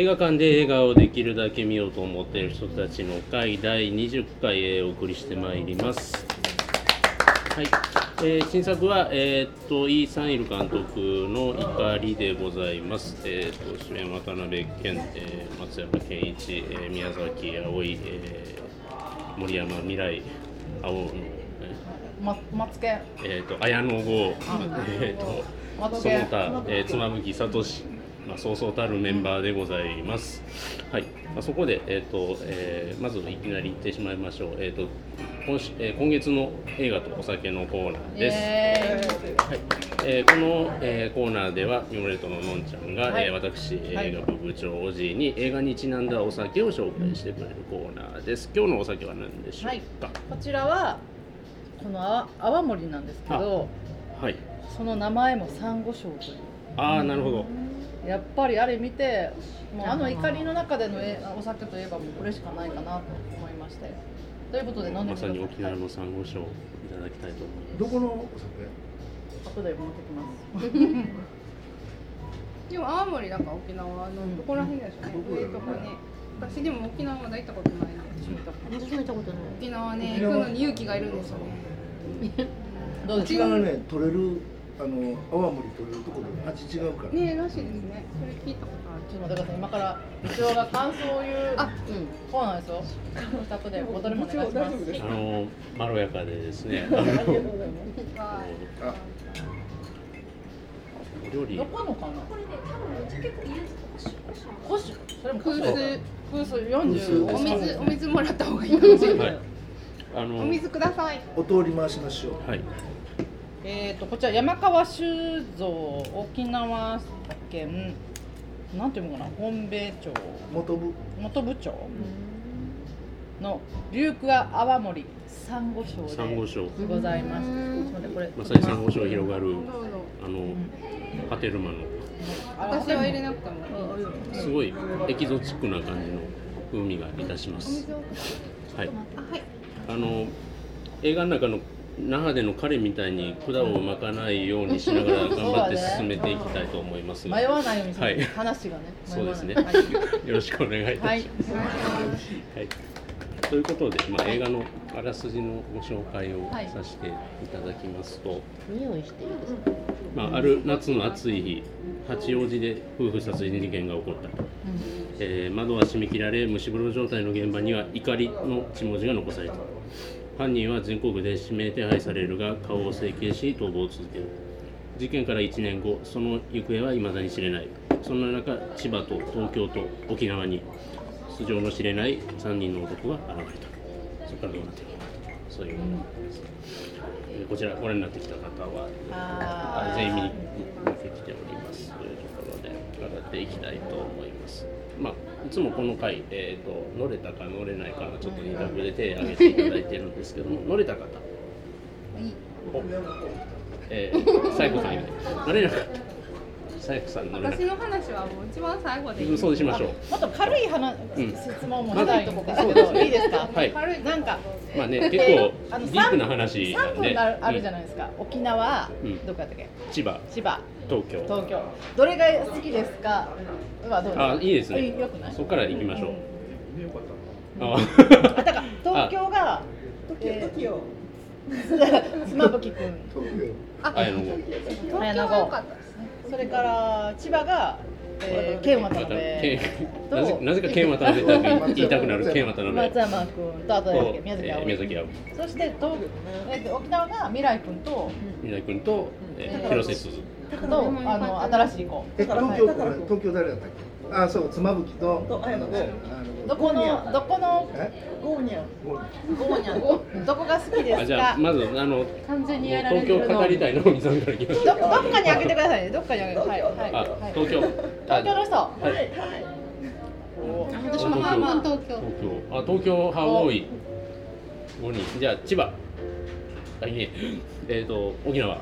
映画館で映画をできるだけ見ようと思っている人たちの会第20回へお送りしてまいります。はい、えー新作は、えーっとイー・サンイル監督の怒りでございます。えーっと主演渡辺謙、えー松山ケンイチ、えー宮崎あおい、えー森山未来、青野、えま、マツケーえーっと綾野剛、えーっとその他、えー、妻夫木聡、まあ、そうそうたるメンバーでございます。はい、まあ、そこで、えーとえーまずいきなり言ってしまいましょう。えーと今しえー今月の映画とお酒のコーナーです。えはいえーこの、えーコーナーではミモレートののんちゃんが、はいえー私はい映画部部長おじいに映画にちなんだお酒を紹介してくれるコーナーです。今日のお酒は何でしょうか？ーこちらはこのあ泡盛なんですけどはい。その名前もサンゴ礁というああなるほど。やっぱりあれ見てもうあの怒りの中でのえお酒といえばもうこれしかないかなと思いましてということで飲んでまさにみてください？沖縄のサンゴ礁をいただきたいと思います。どこのお酒？後で持ってきます でも青森なんか沖縄のどこら辺でしょう？ね。上とかね。私でも沖縄まだ行ったことないな。私も行ったことない。沖縄ね行くのに勇気がいるんですよね。どうですか？違うね取れるあの泡盛取れるところで味違うから、ねらしいですね。それ聞いたことある。ちょっと待ってください今から部長が感想を言うあそうなんですよ後でボトルもお願いしますあのまろやかでですね。あのはい。あお料理どこのかな？これね、多分お酒こ入れずコシそれもコシ空数空数40お水お水もらった方がいいかもしれない。はい。あのお水ください。お通り回しましょうはい。えー、とこちら山川酒造沖縄県なんていうのかな本米町元部元部長の龍桑泡盛サンゴ礁サンゴで礁。ございます。まさにサンゴ礁広がる。あのハテルマの私は入れなくても。すごいエキゾチックな感じの風味がいたします。はい。あはい。あの映画の中の那覇での彼みたいに管を巻かないようにしながら頑張って進めていきたいと思いますが、迷わないようにする、はい。話がねそうですねはい。よろしくお願いいたします。はい。はい、ということで、まあ、映画のあらすじのご紹介をはいさせていただきますと、匂いしていいですか？まあ、ある夏の暑い日八王子で夫婦殺人事件が起こったと、えー窓は閉め切られ蒸し風呂状態の現場には怒りの血文字が残された犯人は全国で指名手配されるが顔を整形し逃亡を続ける。事件から1年後その行方は未だに知れない。そんな中千葉と東京と沖縄に素性の知れない3人の男が現れた。そこからどうなっていくそういうものです、えーこちらご覧になってきた方は全員見に見てきております。というところで伺っていきたいと思います。まあ、いつもこの回、えー、と乗れたか乗れないかのちょっとインタビューで手を挙げていただいてるんですけども乗れた方。おえー、サイコさん乗れなかったサイコさん乗れなか私の話はもう一番最後でいい。そうしましょう。もっと軽い話、うん質問もしたいとこですけど、いいですか、はい。軽いなんかまあね結え構あのディープな話な3んで。分あるあるじゃうんないですか、沖縄、うん。どこやったっけ？千葉。千葉。東京。東京。どれが好きですか？はどうあいいですね。よくない？そこから行きましょう。あ。あだから東京がえー 妻夫木君東京あ、綾野剛。東京は良かった。ですね。それから千葉が、えー、剣渡辺剣なぜなぜか剣渡辺と言いたくなる剣渡辺松山君とあとと宮崎葵、えー宮崎葵。そして東、えーと沖縄が未来君と宮崎君と、えー広瀬すず。とあの新しい子。え東京東京誰だったっけ？あそう妻夫木と。と綾野剛。ど。このどこの？え？ゴーニャゴーニャンどこが好きですか？あじゃあまずあの完全にやられてるの。東京語りたいのおみさんからどどっかにあげてくださいね。どっかにあげてはい。はいあはい。東京。東京の人。はい私も半分東京。東京。あ東京派多い。5人じゃあ千葉。あいいね。えっ、と沖縄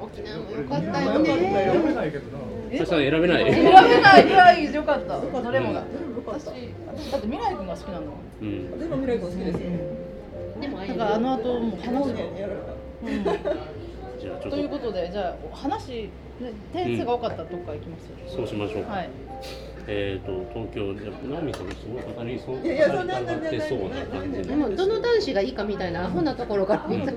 沖縄も良かったよ。ね。そしたら選べない選べない。ぐらい。よかったどれもが。私私だって未来君が好きなのうんでも未来君好きですよでも、だからあの後もう話すゴーニャンやられたじゃあちょっということでじゃあお話ね点数が多かったとこからいきます？とそうしましょう。か、はい。えっ、と東京で直美さんすごい語りそういやいや語りそんな上がってそうな感じででもどの男子がいいかみたいなアホなところから見た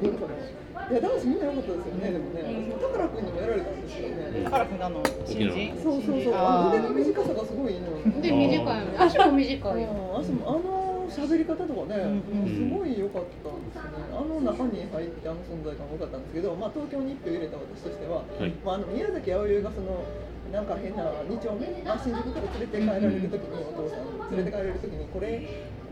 いや男子みんな良かったですよねでもね。宝くんにもやられたんですよねカラフルなの新人？そうそうそう。あー。腕の短さがすごいいいので短い足も短いようん足もあの喋り方とかね、うんすごい良かったんですよね。あの中に入ってあの存在感が良かったんですけど、まあ東京に一票入れた私としては、はいまああの宮崎あおいがそのなんか変な二丁目、まあ新宿から連れて帰られる時にお父さん連れて帰られる時にこれ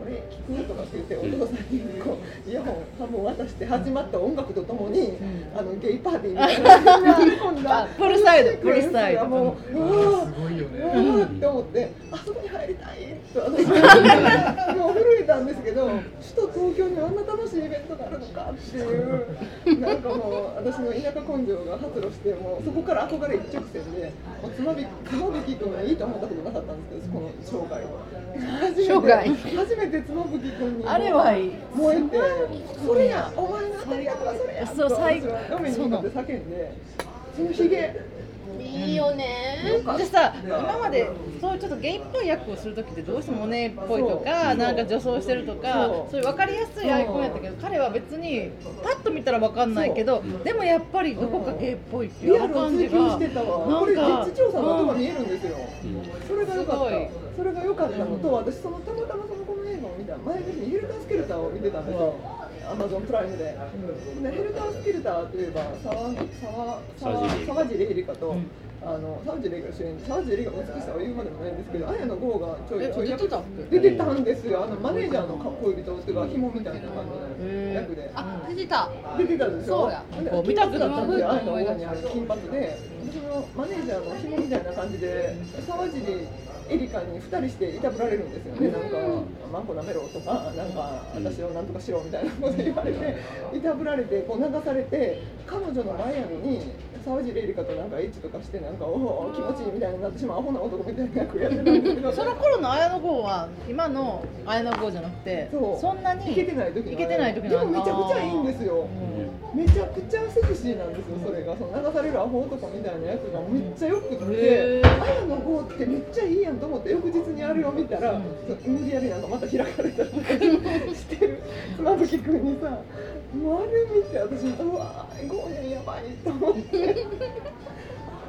これ聞くとかって言ってお父さんにこうイヤホン半分渡して始まった音楽とともに、あのゲイパーティーみたいな。のに込んだあプルサイド。プルサイド。もううわーすごいよね。うわーって思ってあそこに入りたいと私は もう震えたんですけど首都東京にあんな楽しいイベントがあるのかっていうなんかもう私の田舎根性が発露してもうそこから憧れ一直線でもうつまびつまびき君がいいと思ったことなかったんですけどこの生涯初めて生涯初めてつまぶき君にあれはいい燃えてそれやお前の当たり役はそれやそう最と私は画面に向かって叫んでそのひげいいよねでさ今までそういうちょっとゲイっぽい役をする時ってどうしてもモネっぽいとかなんか女装してるとかそういう分かりやすいアイコンやったけど彼は別にパッと見たら分かんないけどでもやっぱりどこかゲイっぽいっていう感じがなんか実地調査の音が見えるんですよ、それが良かったそれが良かったのと、私そのたまたまその見た前にヘルタースケルターを見てたんですよ。アマゾンプライムで、でヘルタースケルターといえば沢沢沢沢尻エリカと、あの沢尻エリカ主演沢尻エリカの美しさは言うまでもないんですけど綾野剛がちょいちょいえ出てたっ出てたんですよ。あのマネージャーの恋人っていうか紐みたいな感じの役で。あ出てた。出てたんですよ。そうや。でこう金髪だったんですよ。あ見たくなるの方にある金髪で、でそのマネージャーの紐みたいな感じで沢尻エリカに二人していたぶられるんですよね。なんかマンコ舐めろとか、なんか私をなんとかしろみたいなこと言われて、いたぶられてこう流されて、彼女のマイアミに。沢尻エリカとなんかエッチとかしてなんかおお気持ちいいみたいになってしまうアホな男みたいな役やってたんですけど。その頃の綾野剛は今の綾野剛じゃなくてそんなにいけてない時のいけてない時のでもめちゃくちゃいいんですよ。めちゃくちゃセクシーなんですよそれが。その流されるアホ男みたいなやつがめっちゃよくって。綾野剛ってめっちゃいいやんと思って翌日にあれを見たら無理やりなんかまた開かれたりとかしてる。妻夫木君にさもうあれ見て私うわーゴーニャンやばいと思って。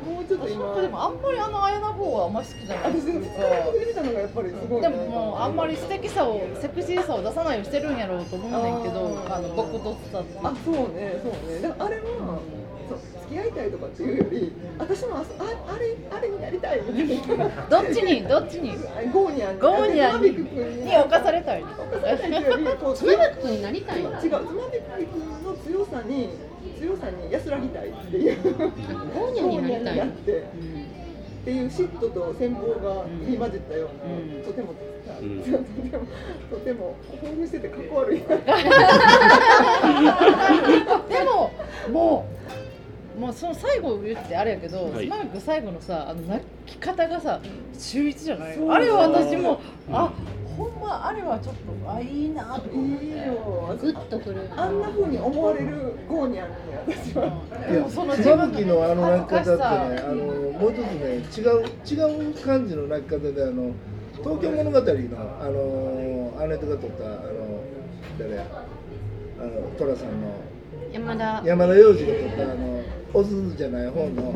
もうちょっと今。でもあんまりあの綾野剛はあんまり好きじゃない私でも2日で見たのがやっぱりすごいでももうあんまり素敵さをセクシーさを出さないようにしてるんやろうと思うねんけどあの僕とつたって。あそうねそうね。だからあれはそう。付き合いたいとかっていうより私もあそああれあれになりたいみたいな。どっちに？どっちに？ゴーニャン。ゴーニャンに。に君に侵されたい侵されたいっていうよりこうつまになりたいの？違うつまびき君の強さに強さに安らぎたいっていう。ゴーニャンになりたいゴーニャンになってっていう嫉妬と戦望が入り混じったような、うん。とても、ん。とてもとても興奮しててかっこ悪い でももうもうその最後言ってあれやけど、はい。スマイク最後のさあの泣き方がさ秀逸じゃない？あれは私もあほんまあれはちょっとあいいなと思って。いいよグッとくる。あんな風に思われるゴーニャンに私は。でもその妻夫木のあの泣き方ってねあのもう一つね違う違う感じの泣き方であの東京物語のあのあの人が撮ったあの誰あの寅さんの。山田。山田洋次が撮ったあのおすずじゃない方の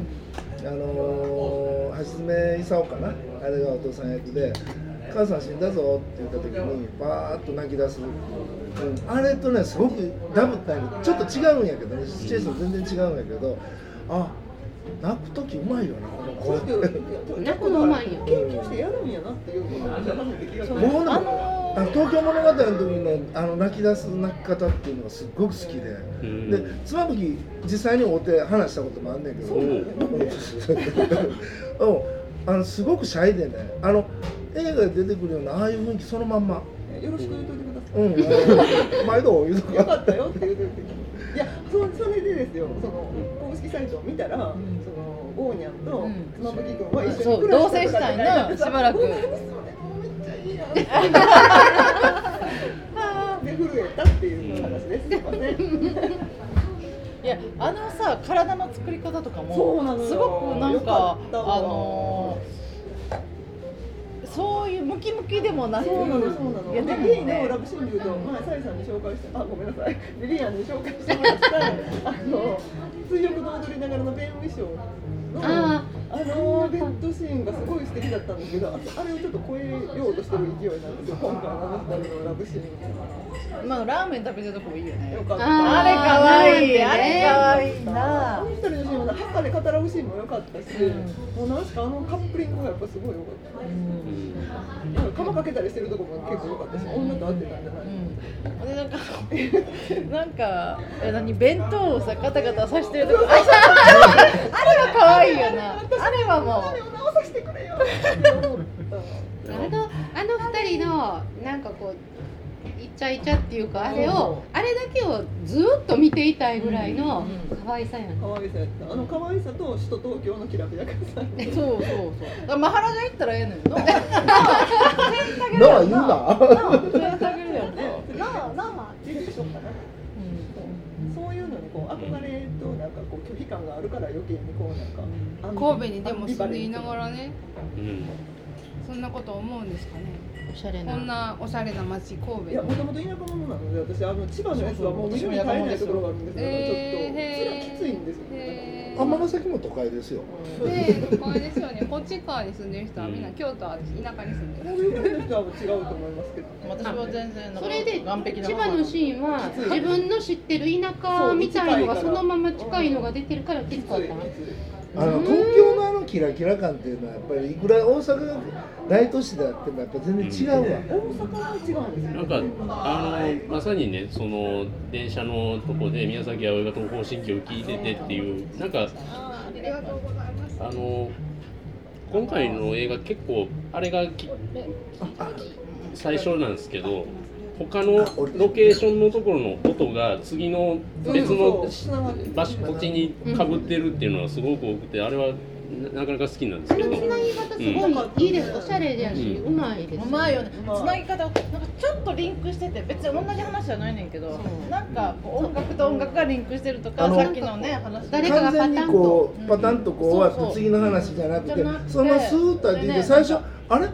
あの橋爪功かな？あれがお父さん役で「母さん死んだぞ」って言った時にバーッと泣き出す、うん、あれとねすごくダブったんやけどちょっと違うんやけどねシチュエーション全然違うんやけどあ泣く時うまいよな。このそう声って泣くのうまいよ。研究してやるんやなっていう。ことを私は初めて気がついたもうでもあのあの東京物語の時のあの泣き出す泣き方っていうのがすっごく好きで、うん。で妻夫木実際に会って話したこともあんねんけど。そう。なんだようん。あのすごくシャイでね。あの映画で出てくるようなああいう雰囲気そのまんま。よろしく言うといてください。うん。毎度言うとよかかったよって言うてる時。にいやそそれでですよその公式サイトを見たら、そのゴーニャンとうん。妻夫木君は一緒に暮ら同棲したいなしばらく。めっちゃいいやん。で震えたっていう話ですす いやあのさ体の作り方とかもすごくなんよかあのそういうムキムキでもなくそうなのそうなの。いやでもリリーのねラブシーンで言うと、前サイさんに紹介して、あごめんなさい、リリアンに紹介してもらったあの水浴の踊りながらの弁護士をのああのベッドシーンがすごい素敵だったんですけど、ああれをちょっと超えようとしてる勢いなんですよ。今回のあの二人のラブシーン。まあラーメン食べてるとこもいいよねよかった。ああれかわいあれかわいいなあの二人のシーンは墓で語らうシーンも良かったし、もうなんすかあのカップリングがやっぱすごい良かった。なんか釜かけたりしてるとこも結構良かったし、女と会ってたんじゃない。でなんか なんかえ何弁当をさガタガタさしてるとこ。あれは可愛いよな。あれはもお直させてくれよ。って思った。あのあの二人のなんかこうイチャイチャっていうかあれをあれだけをずっと見ていたいぐらいの可愛さやね可愛さやった。あの可愛さと首都東京のきらびやかさ。う そうそうそう。だからマハラジャ行ったらええの なあ言うな。なあな。あデビューしようかな。そういうのにこう憧れとなんかこう拒否感があるから余計にこうなんか神戸にでも住んでいながらねうん。そんなこと思うんですかねおしゃれな。こんなおしゃれな街神戸。いやもともと田舎者なので私あの千葉のやつはもう見るに耐えないところがあるんですけど、えーちょっとそれはきついんですよね。尼崎も都会ですよ。ねえ、これですよね。こっち側に住んでる人は。みんな京都は田舎に住んでる。人は違うと思いますけど。私は全然それで完璧な千葉のシーンは自分の知ってる田舎みたいのがそのまま近いのが出てるからきつかったのあの東京のあのキラキラ感っていうのはやっぱりいくら大阪が大都市であってもやっぱ全然違うわ、大阪は違うんですよ。なんかあのまさにねその電車のとこで宮崎あおいが東方神起を聞いててっていうなんかあの今回の映画結構あれがき最初なんですけど他のロケーションのところの音が次の別の場所土地にかぶってるっていうのはすごく多くてあれはななかなか好きなんですけど。あのつなぎ方すごいいいです。おしゃれやしうまいです。うまいよね。まあつなぎ方なんかちょっとリンクしてて別に同じ話じゃないねんけどなんか音楽と音楽がリンクしてるとかあのさっきのね話誰かが完全にこうパタンとこう終わって次の話じゃなくてそのままスーッと入って最初あれ？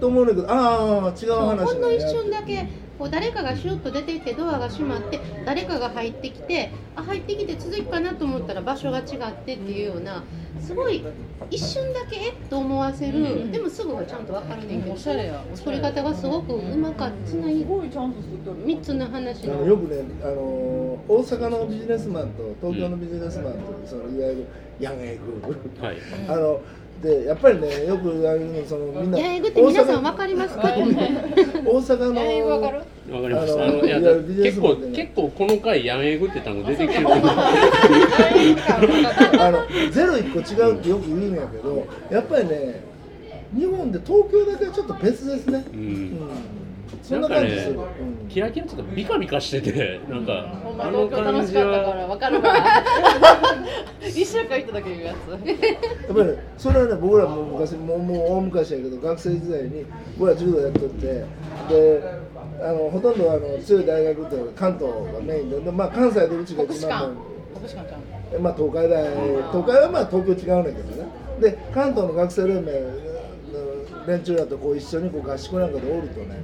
と思うんだけどああ違う話ほんの一瞬だけこう誰かがシュッと出ていってドアが閉まって誰かが入ってきてあ入ってきて続くかなと思ったら場所が違ってっていうようなすごい一瞬だけえっ？と思わせる、でもすぐはちゃんと分かるねんけどおしゃれや作り方がすごくうまかった。つなぎすごいちゃんと作ってある。3つの話の。あのよくね、あのー大阪のビジネスマンと東京のビジネスマンとそのいわゆるヤンエグはい。あのでやっぱりねよく言われるのそのみんな八重ぐって皆さん分かりますか？大阪の英語わかるわかりましたあのいや結構結構この回やめぐって単語出てきてる。あのゼロ一個違うってよく言うんやけどやっぱりね日本で東京だけはちょっと別ですね、ううんん、そんな感じする、なんかうんキラキラちょっとビカビカしててなんかほんまあの東京楽感じしかったからはわかるわ。一週間行っただけいうやつ。やっぱりねそれはね僕らも昔もうもう大昔やけど学生時代に僕ら柔道やっとってであのほとんどあの強い大学って関東がメインでで、まあ、関西でうちが一番まあ、東海大東海はまあ東京違うんだけどね。で関東の学生連盟の連中だとこう一緒にこう合宿なんかでおるとね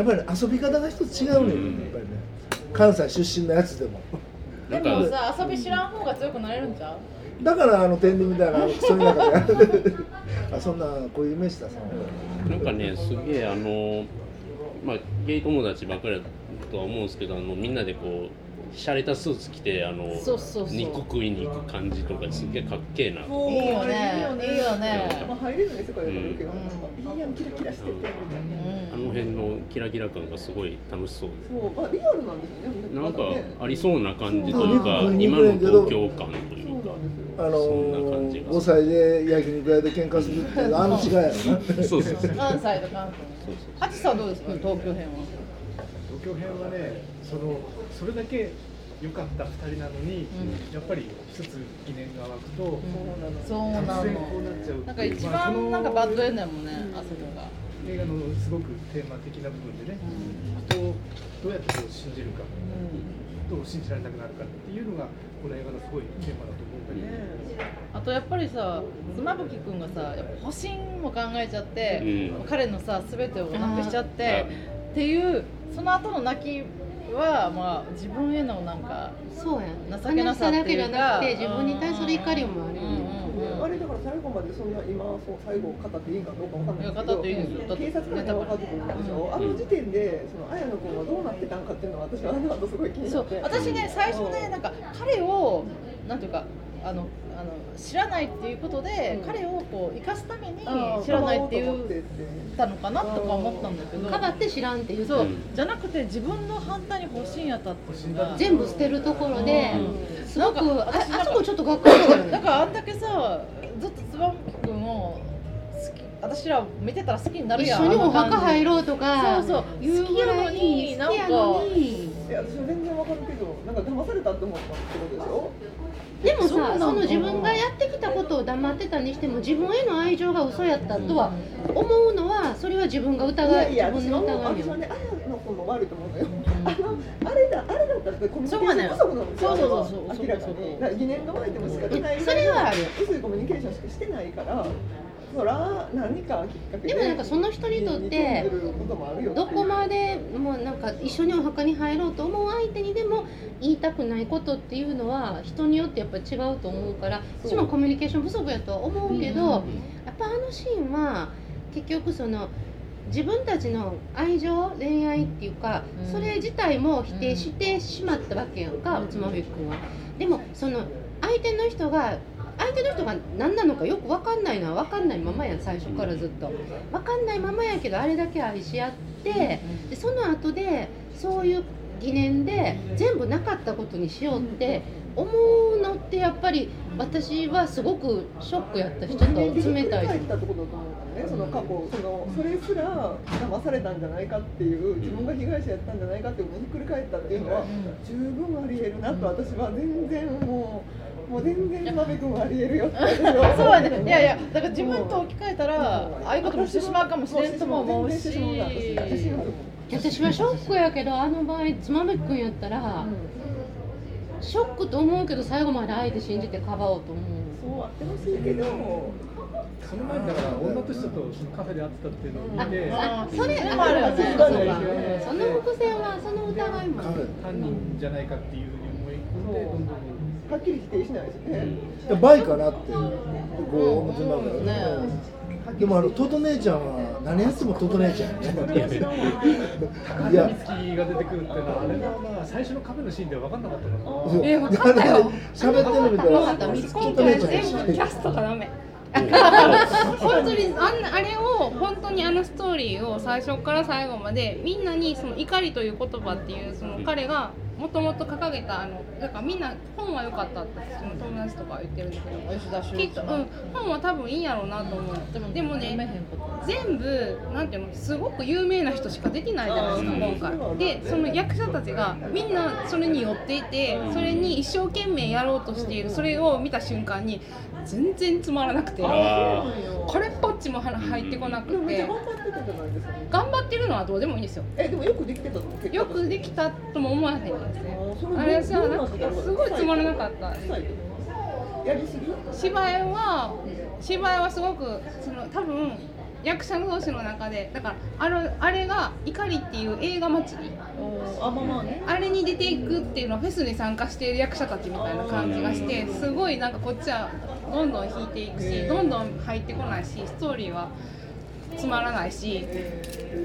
やっぱり、ね、遊び方が一つ違うねん、うん。やっぱりね。関西出身のやつでも。でもかさ遊び知らん方が強くなれるんちゃう？だからあの天理みたいな あのクソ田舎であそんなこういうイメージださなんかねすげえあのまあゲイ友達ばっかりだとは思うんですけどあのみんなでこう洒落たスーツ着てあのそうそうそう。肉食いに行く感じとかすげえかっけえなといいよね。いいよね。まあ入れるね世界だからけど、いいやんキラキラしててみたいな。あの辺のキラキラ感がすごい楽しそう。そう、まあリアルなんですよね。でなんかありそうな感じというかうん今の東京感といそううか。あのそんな感じが5歳で焼肉屋で喧嘩するっていうあの違いやろな。そうそうそう。関西と関東。ハチさんどうですか東京編は。東京編はねそのそれだけ良かった2人なのに、やっぱり一つ疑念が湧くと、そうなの。突然こうなっちゃうっていう。なんか一番なんかバッドエンドやもんねあそこが。映画のすごくテーマ的な部分でね、人をどうやってこう信じるか、と信じられなくなるかっていうのがこの映画のすごいテーマだと思うんだけど、あとやっぱりさ妻夫木君がさやっぱ保身も考えちゃって、うん。彼のさ全てをなくしちゃってあっていうその後の泣きはまあ自分へのなんかそうやね。情けなさっていうか悲しだけじゃなくて自分に対する怒りもある。よね、あれだから最後までそんな今そう最後語っていいんかどうかわかんないですけどいや語っていいですよ。だって警察から分かってくるんでしょ、あの時点でその綾野君はどうなってたんかっていうのは私はあの後すごい気にそうなって。私ね最初ねなんか彼をなんていうかあのあの知らないっていうことで、うん。彼をこう生かすために知らないって言ったのかなとか思ったんだけど。かばって知らんっていうそう、うんじゃなくて自分の反対に欲しいんやったっていうのが全部捨てるところで、うん。すごくなんかああそこちょっとがっかりしたよね。だからあんだけさずっとつばむきくんを好き私ら見てたら好きになる一やん。緒にお墓入ろろうとかそうそう。言うぐらい好きやのにいや私は全然わかるけどなんか騙されたって思ったってことでしょ？でもさその自分がやってきたことを黙ってたにしても自分への愛情が嘘やったとは思うのはそれは自分がい疑いやいや自分の疑いよ。私はね綾野君も悪いと思うのよあのあれだあれだったってコミュニケーション不足なんですよそうそうそう。明らかに。疑念が湧いても仕方ないうんそれはある薄いコミュニケーションしかしてないからそら何かきっかけででもなんかその人にとってどこまでもなんか一緒にお墓に入ろうと思う相手にでも言いたくないことっていうのは人によってやっぱり違うと思うからそう。私もコミュニケーション不足やとは思うけど、やっぱあのシーンは結局その自分たちの愛情恋愛っていうか、うん。それ自体も否定してしまったわけやんか、うん。妻夫木君は。でもその相手の人が相手の人が何なのかよく分かんないのは分かんないままやん最初からずっと。分かんないままやけどあれだけ愛し合ってでその後でそういう疑念で全部なかったことにしようって思うのってやっぱり私はすごくショックやったしちょっと冷たいたってことだと思うからね。その過去そのそれすら騙されたんじゃないかっていう自分が被害者やったんじゃないかっていひっくり返ったっていうのは十分ありえるなと私は全然もうもう全然馬部君はありえるよ そうやね。いやいやだから自分と置き換えたら、うんああいうこともしてしまうかもしれんとも思うし。全然してしまうな私私は私はショックやけどあの場合妻夫木君やったらショックと思うけど最後まで愛で信じてかばおうと思う。そうあってほしいけどその前にだから女と人とそのカフェで会ってたっていうのを見て。あそれでもあるよね。そうかその伏線はその疑いも。ある犯人じゃないかっていうふうに思い込んでどんどんはっきり否定しないしね。でバイかなってこう思ってまうからね。でもあのトト姉ちゃんは何やってもトト姉ちゃんやね。いや。高木が出てくるっていうのはあれはまあ最初のカフェのシーンでは分かんなかったのそうえ分かった。よ喋ってるの見たら分かった今回全部キャストがダメ本当にあんなあれを本当にあのストーリーを最初から最後までみんなにその怒りという言葉っていうその彼がもともと掲げたあのだからみんな本は良かったってその友達とかは言ってるんだけど吉田修きっと、うん、本は多分いいんやろうなと思うでもね全部なんていうのすごく有名な人しか出てないじゃないですかうん。今回。でその役者たちがみんなそれに寄っていてそれに一生懸命やろうとしているそれを見た瞬間に全然つまらなくてあこれっぽっちも入ってこなくて頑張ってたじゃないですか頑張ってるのはどうでもいいんですよ。えでもよくできてたと思うよくできたとも思わへんですね。ああれさなんか？すごいつまらなかった。芝居は芝居はすごくその多分役者同士の中でだからあれあれが「怒り」っていう映画祭り。あまあまあね。あれに出ていくっていうのはフェスに参加している役者たちみたいな感じがしてすごいなんかこっちはどんどん引いていくしどんどん入ってこないしストーリーはつまらないし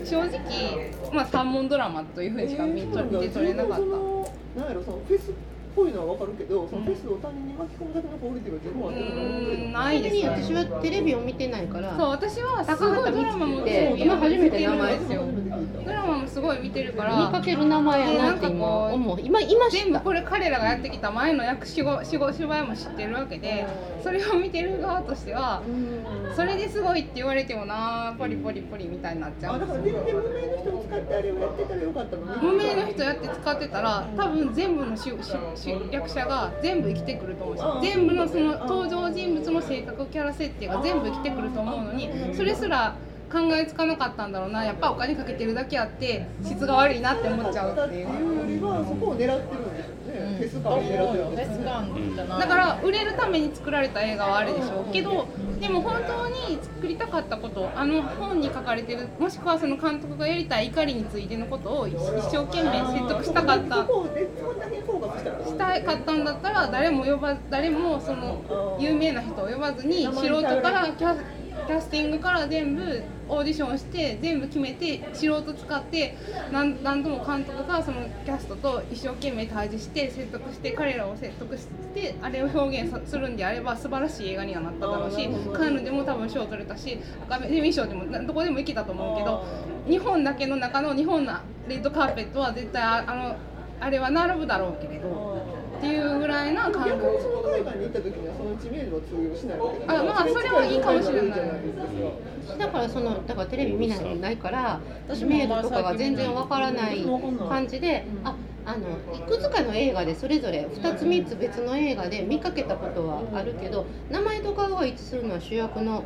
正直まあ三問ドラマというふうにしか見て取れなかったぽいのはわかるけどそのフェスを他人に巻き込むだけのクオリティが十分あってるのかなうーん。ないですね。私はテレビを見てないから。そう私はすご高畑いドラマも今初めて名前ですよドラマもすごい見てるか見らかける名前やなって今思う。今今全部これ彼らがやってきた前の役仕事仕事芝居も知ってるわけでそれを見てる側としてはそれですごいって言われてもなポリポリポリみたいになっちゃあだからう全然無名の人を使ってあれをやってたらよかったのに。無名の人やって使ってたら多分全部のししし役者が全部生きてくると思うんですよ全部のその登場人物の性格キャラ設定が全部生きてくると思うのにそれすら考えつかなかったんだろうな。やっぱお金かけてるだけあって質が悪いなって思っちゃうっていう。よりはそこを狙ってるんですよね、フェス感を狙ってるんフェス感じゃない。だから売れるために作られた映画はあるでしょう。けどでも本当に作りたかったことあの本に書かれてるもしくはその監督がやりたい怒りについてのことを一生懸命説得したかった。したらしたかったんだったら誰も呼ば誰もその有名な人を呼ばずに素人からキャキャスティングから全部オーディションして全部決めて素人使って何何度も監督がそのキャストと一生懸命対峙して説得して彼らを説得してあれを表現さするんであれば素晴らしい映画にはなっただろうしカンヌでも多分賞取れたしアカデミー賞でもなどこでも行けたと思うけど日本だけの中の日本のレッドカーペットは絶対ああのあれは並ぶだろうけれどっていうぐらいな感逆覚にその海外に行った時にはその知名度は通用しないわけだあまあそれはいいかもしれない。だからそのだからテレビ見ないないから知名度とかが全然わからない感じでああのいくつかの映画でそれぞれ2つ3つ別の映画で見かけたことはあるけど名前と顔が一致するのは主役の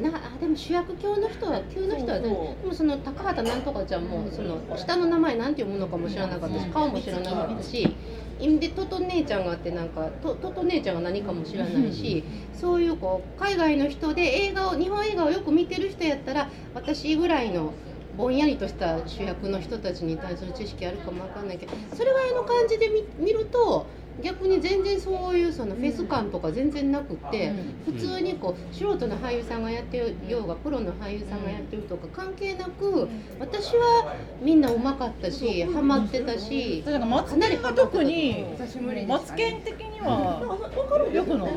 なあでも主役級の人は級の人はねでもその高畑なんとかちゃんもその下の名前なんて読むのかも知らなかったし顔も知らなかったし。でトト姉ちゃんがあってなんかトトト姉ちゃんが何かも知らないしそういうこう海外の人で映画を日本映画をよく見てる人やったら私ぐらいのぼんやりとした主役の人たちに対する知識あるかもわかんないけどそれぐらいの感じで見見ると逆に全然そういうそのフェス感とか全然なくって普通にこう素人の俳優さんがやってようがプロの俳優さんがやってるとか関係なく私はみんなうまかったしハマってたしだからマツケンが特に久しぶりでマツケン的にはよくの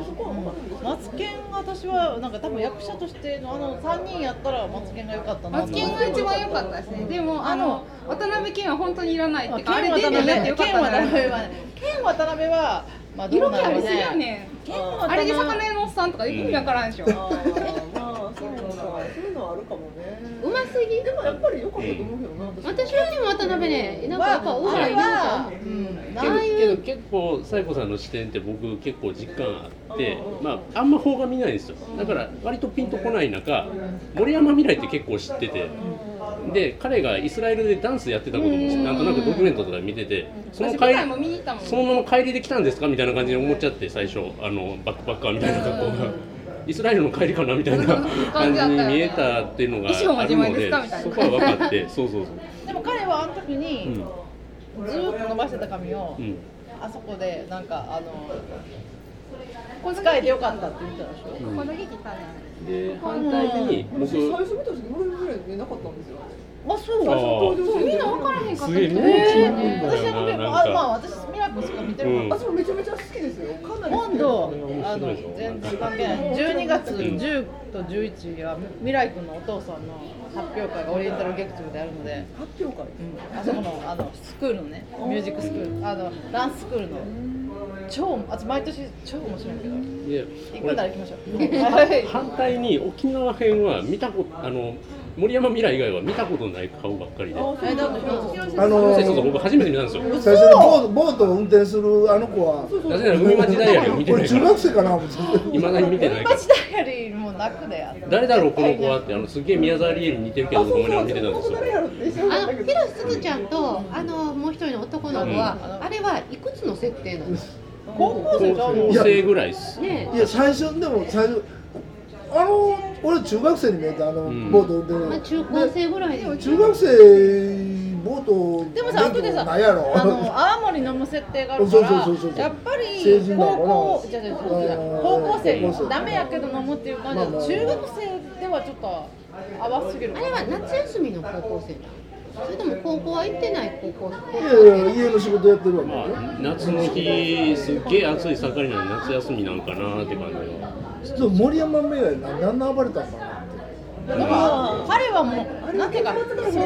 マツケン私はなんか多分役者としてのあの3人やったらマツケンが良かったなマツケンが一番良かったですね。でもあの渡辺謙は本当にいらないってあれ出てやって辺よかったな。いケン渡辺はまあ色気ありすぎやねあれで魚屋のおっさんとか意味わからんでしょあるかもね。うますぎ。でもやっぱり良かったと思うけどな私は。でも渡辺ねなんかやっぱうまいなううんああいうけど結構サイコさんの視点って僕結構実感あって、まあ、あんま邦画見ないんですよ。だから割とピンとこない中森山未来って結構知っててで彼がイスラエルでダンスやってたこともなんとなくドキュメントとか見ててその帰り私舞台も見に行ったもんそのまま帰りで来たんですかみたいな感じで思っちゃって最初あのバックパッカーみたいな格好が。イスラエルの帰りかなみたいな 感じに見えたっていうのがあるのでですかみたいな。そこは分かって。そうそうそう、でも彼はあの時うにん。ずーっと伸ばしてた髪をうん、あそこでなんかあの使えてよかったって言ってたでしょうんこの劇たねで反対に僕私最初見た時俺ぐらいなかったんですよあそうそう。みんな人分からへんかった。すげえ人目が違えうんだ私よななんはあまあか私ミラクルしか見てるうん。あそうめちゃめちゃ好きですよ。かなり今度面あの全然関係ない。12月ん。10と11は未来君のお父さんの発表会がオリエンタル劇場であるので、発表会？うん、あそこのあのスクールのねミュージックスクール。あのダンススクールの。超あ毎年超面白いけど。で行くなら行きましょう。はい。反対に沖縄編は見たことあの森山未来以外は見たことない顔ばっかりで。あのそうそうそう僕初めて見たんですよ。最初にボートボートを運転するあの子はなぜなら海町ダイアリーを見てないから。俺中学生かな思っていまだに見てないから。町ダイアリーもなくであって誰だろうこの子はってあのすげえ宮沢りえに似てるけどと思いながら見てたんですよ。あの広瀬すずちゃんとあのもう一人の男の子は、あれはいくつの設定なんです高校生ちゃうの？高校生ぐらいっす。ねいや最初でも最初あの俺中学生に見えたあの、ん。ボート運転まあ、中高生ぐらい。でで中学生ボートでもさ後でさなんやろ。あの泡盛飲む設定があるかそうそうそうそうらやっぱり高校じゃ高校生高校生ダメやけど飲むっていう感じまあまあ。で中学生ではちょっと淡すぎるあれは夏休みの高校生それとも高校は行ってない高校生？いやいや家の仕事やってるわけまであ夏の日すっげえ暑い盛りなのに夏休みなんかなって感じのしょちょっと森山未来な何の暴れたんかなっだから彼はもうなんて。いうかそう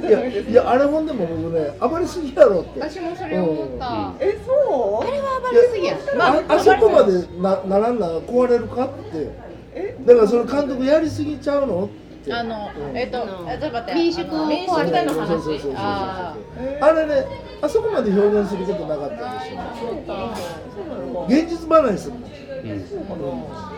いやいやあれほんでも僕ね暴れすぎやろって。私もそれ思った、えそう？あれは暴れすぎや。ああそこまでなならんな壊れるかって。えだからその監督やりすぎちゃうのって。あのうん。えっとちょっと待って。民宿あの民宿でのそうそうそうそう。そう話。ああれねあそこまで表現することなかったんですよ。そうかそうなのか現実離れするもんうんその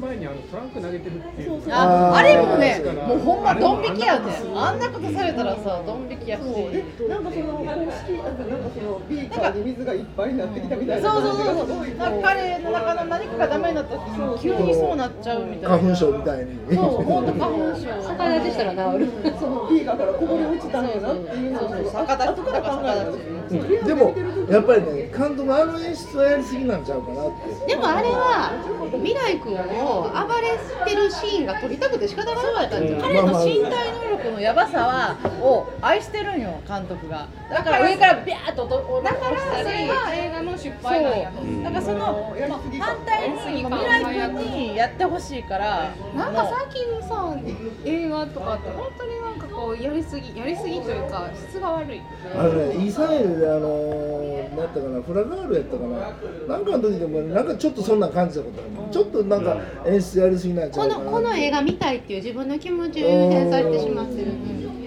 前にあのトランク投げてるっていう。そうそう。ああれもねもうほんまドン引きやねあんなことされたらさドン引きやし。そう。でなんかその公式なんかなんかそのビーカーに水がいっぱいになってきたみたいなそうそうそうそう。彼の中の何かがダメになった時に急にそうなっちゃうみたいな。花粉症みたいに。そう本当花粉症。逆立ちしたら治る。そのビーカーからこぼれ落ちたんやなっていうのをそうそう逆立ち後から考えるうんでもやっぱりね監督あの演出はやりすぎなんちゃうかなって。でもあれは未来君を暴れてるシーンが撮りたくて仕方がなかったんじゃない？彼の身体能力のやばさはを愛してるんよ監督が。だから上からビャーッと落だからしたりそれが映画の失敗なんやとそうだからその、まあ、反対に未来君にやってほしいから。なんか最近のさ映画とかって本当になんかこうやりすぎやりすぎというか質が悪い。あのねイーサイルであのー、なったかなフラガールやったかな。なんかの時でもなんかちょっとそんな感じたことある。ちょっとなんか演出やりすぎなんちゃこうかな。のこの映画見たいっていう自分の気持ちを優先されてしまってる、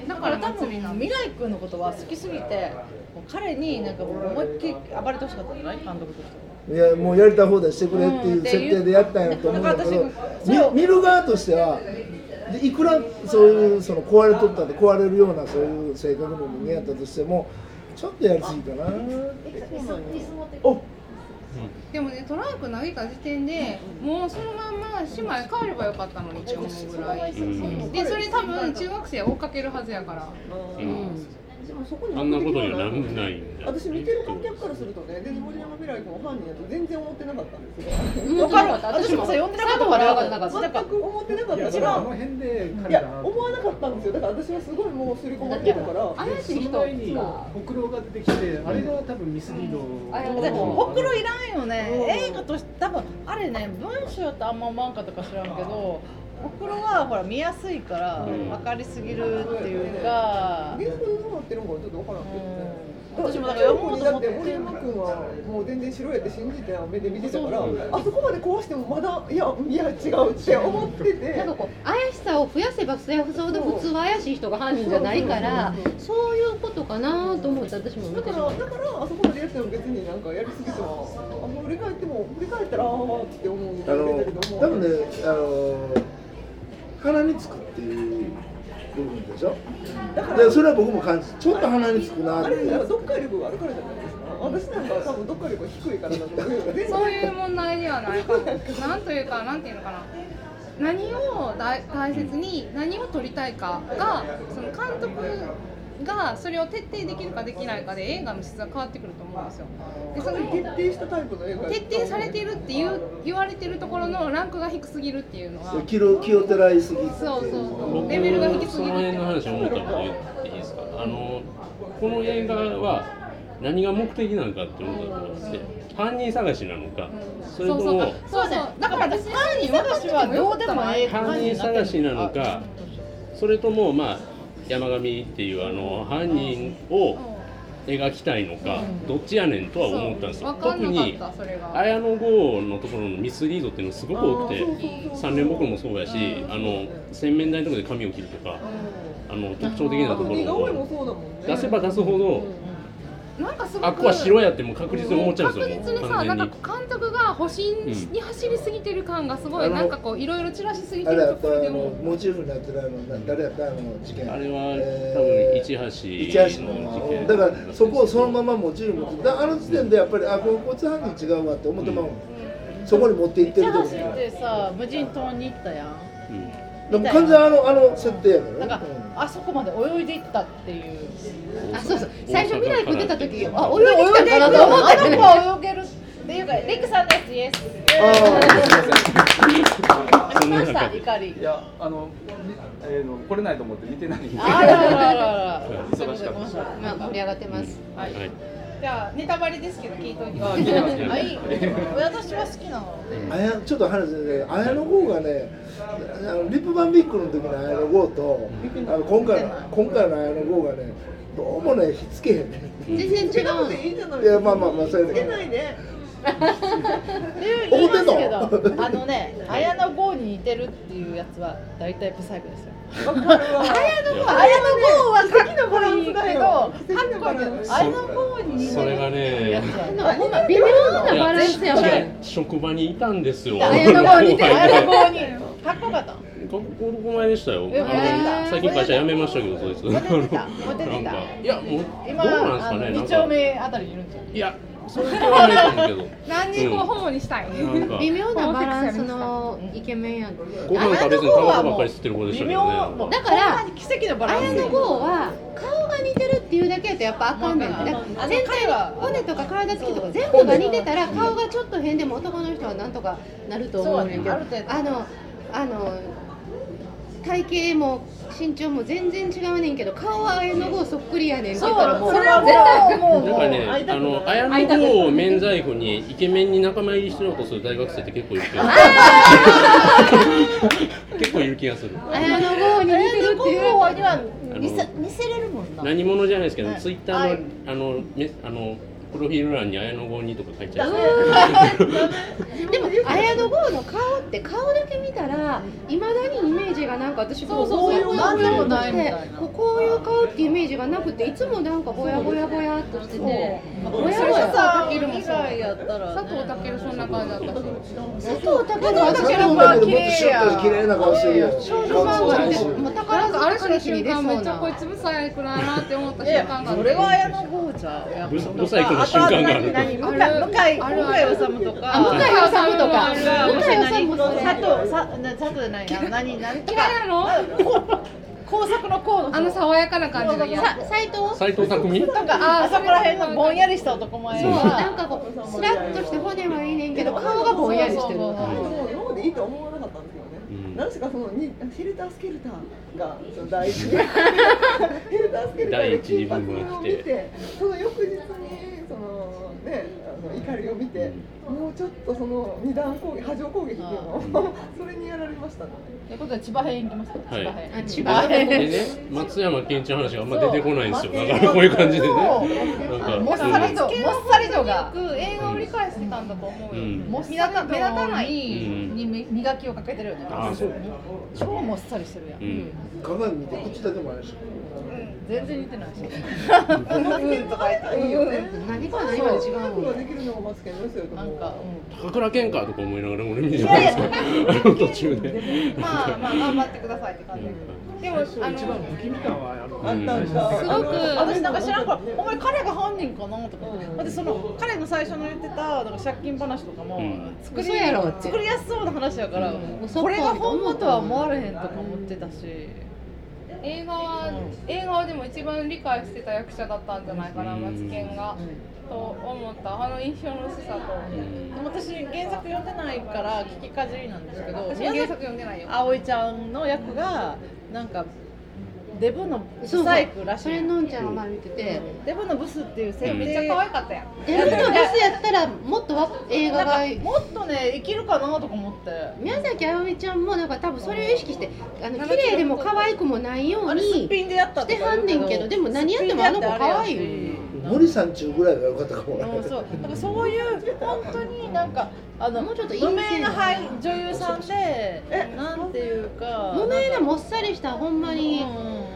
だから多分未来君のことは好きすぎて彼になんか思いっきり暴れてほしかったんじゃない？監督としては。いやもうやりたい放題してくれっていう設定でやったんやと思うんだけど、だから私そうみ見る側としてはでいくらそういうその壊れとったで壊れるようなそういう性格の人間やったとしてもちょっとやりすぎかな。お。でもねトランク投げた時点でもうそのまんま姉妹帰ればよかったのにって思うぐらい。うん。でそれ多分中学生追っかけるはずやから。うんでもそこにあんなことにはなんないんだ私見てる観客からするとねで森山未来君を犯人やと全然思ってなかったんですよわかる私もさ呼んでなかったから分かんなかった全く思ってなかったから。だからあの辺でいや思わなかったんですよ。だから私はすごいもう刷り込まれてたから。怪しい人その前にほくろが出てきてあれが多分ミスリード。でほくろいらんよね。映画として多分あれね文章ってあんま思わんかったか知らんけどほくろはほら見やすいからうん。分かりすぎるっていうか、原作でどうなってるのかちょっとわからん。けど私もだから読もうとだっ思ってて森山君はもう全然白やって信じて目で見てたからそうあそこまでこうしてもまだいやいや違うって思ってて。なんかこう怪しさを増やせば増やすほど普通は怪しい人が犯人じゃないからそういうことかなと思って私も見だてしまう。からだからあそこまでやっても別になんかやりすぎてもあの振り返っても振り返ったらああって思う。あのだけども多分ねあの鼻につくっていう部分でしょ？だからでそれは僕も感じちょっと鼻につくなってあれだから読解力があるからじゃないですか私なんか多分読解力が低いからだと思う。そういう問題ではないかもなんというかなんていうのかな。何を大大切に何を取りたいかがその監督がそれを徹底できるかできないかで映画の質が変わってくると思うんですよ。でその徹底したタイプの映画徹底されてるっていう言われてるところのランクが低すぎるっていうのは。気を気をてらいすぎそうそうそう。僕レベルが低すそのぎる辺の話っていう。思ったこと言っていいですか？あのこの映画は何が目的なのかって思ったと思って。犯人探しなのか。それともそうそう。だから私犯人分かっててはどうでもええ犯人探しなのか。それともまあ山上っていうあの犯人を描きたいのかどっちやねんとは思ったんです。よ特に綾野剛のところのミスリードっていうのがすごく多くて三連僕もそうやしあの洗面台のところで髪を切るとかあの特徴的なところを。出せば出すほどなんかすごくあっこは白やってもう確実に思っちゃうんですよ確実にさ完全に。なんか監督が保身に走りすぎてる感がすごい、なんかこういろいろ散らしすぎてるところでも。モチーフになってるあのな誰やったあの事件。あれはえー多分市橋の事の件。だからそこをそのままモチーフに持ってだあの時点でやっぱりあここいつ犯人違うわって思ってまうもん。そこに持っていってるとこ市橋ってさ無人島に行ったやんでも完全にあのあの設定やからね。なんかあそこまで泳いでいったっていう。あそうそう。最初未来君出た時あ泳いできたんかなと思ったよねあの子は泳げるっていうかレックさんですイエスあ来ました怒り。いやあの、えーの来れないと思って見てないんで。あららららら。忙しかった。ですまあ盛り上がってます。はいはいじゃあネタバレですけど聞いといて。あ聞いい私は好きなの。あやちょっと話でね綾野剛がねあのリップバンビックの時の綾野剛とあの今回の今回の綾野剛がねどうもねひっつけへんね全然違うていいんじゃないいやまあまあまあそれでつけないで っていう言いますけどあのね綾野剛にに似てるっていうやつは大体ブサイクですよ。わかるわ。綾野剛は奇跡のバランスだけどかっ奇跡のバランスこいいけど。綾野剛に似てるそれがねやつは。ほんま微妙なバランスやもんいや職場にいたんですよ。綾野剛似てる。綾野学剛に。かっこよかった校どこ前でしたよ。最近会社辞めましたけどそいつ。モテてた？モテてた？なんかいやもうどう今なんですかね二丁目あたりにいるんですよ。いやそういう気はないと思うけど。何人こうホモにしたい、なんか。微妙なバランスのイケメンやんご飯食べずにタバコばっかり吸ってる子でしたけどね。もうだからほんまに奇跡のバランス綾野剛は顔が似てるっていうだけやとやっぱあかんねんだか全体骨とか体つきとか全部が似てたら顔がちょっと変でも男の人はなんとかなると思うねんけど。そうねある程度。あのあの体型も身長も全然違うねんけど顔は綾野剛そっくりやねん。ってそう言ったらもうそれはもうもうなんかね、あの綾野剛を免罪符にイケメンに仲間入りしようとする大学生って結構いる気がする。結構いる気がする。綾野剛に似てるっていう。綾野剛にはあの似せれるもんな。何者じゃないですけど、はい。ツイッターのあのめあのプロフィール欄に綾野剛にとか書いちゃう。でも綾野剛の顔って顔だけ見たらいまだにイメージがなんか私こうそうそうそう。なんでもないとしてみたいなこういう顔っていうイメージがなくていつもなんかぼやぼやぼやっとしててぼやぼやさ以外やったら佐藤健そんな感じだったし。佐藤健は佐藤健私はもっとシュッと綺麗な顔してるやん少女漫画って顔も宝かある塚種の瞬間めっちゃこいなつブサイクだなって思った瞬間がそれは綾野剛じゃんいやブブサイクの瞬間がある向井向井治とか向井治とか向井治もそう佐藤さ佐藤じゃないな何何とか嫌いなの工作の工のあの爽やかな感じが嫌さ斎藤斉藤匠？とかあそこら辺のぼんやりした男前そうなんかこうスラッとして骨はいいねんけど顔がぼんやりしてるそうそうそうもう今までいいと思わなかったんですよね。うんなぜかそのにヘルタースケルターがその第一ヘルタースケルターで金髪を見て、その翌日にそのねあの怒りを見て、もうちょっとその二段攻撃波状攻撃っていうの、それにやられましたね。ということで千葉編行きますか？はい。千葉編。あ千葉編。でね、松山ケンイチの話があんま出てこないんですよ。だからこういう感じでね。なんか、もっさりともっさりとが。映画を理解してたんだと思うよ、うん。もっさりと目立たないうん。にに磨きをかけてるよねあそう。超もっさりしてるやん、うん。鏡見て口だけもあるし全然似てないし。うんとか言っていいよね。何か何かで違う覚悟のができるの。がマツケンですよ。なんか、高倉健かとか思いながら俺見てたんです 途中で。まあまあ頑張ってくださいって感じ。でもあ一番の不気味感はある。あったんだ。すごく私なんか知らんからお前彼が犯人かなとかだってその彼の最初の言ってたなんか借金話とかも、うん。作り作りやすそうな話やから、これが本物とは思われへんとか思ってたし映画は映画はでも一番理解してた役者だったんじゃないかなうん。マツケンが。と思った。あの印象の薄さと。私原作読んでないから聞きかじりなんですけど。私原作読んでないよ。葵ちゃんの役がなんかデブのブそうサイクらしいそれのんちゃん。が前見ててデブのブスっていう設定。めっちゃ可愛かったやん。デブのブスやったらもっとわ映画が。なんかもっとね生きるかなとか思って。宮崎あおいちゃんもなんか多分それを意識してあの綺麗でも可愛くもないようにしてはんねんけどでも何やってもあの子可愛い。よ森さんちゅうぐらいが良かったかも。うんそう。だからそういう本当になんかあのもうちょっと無名な女優さんでなんていうか無名なもっさりしたほんまうんに。うんうん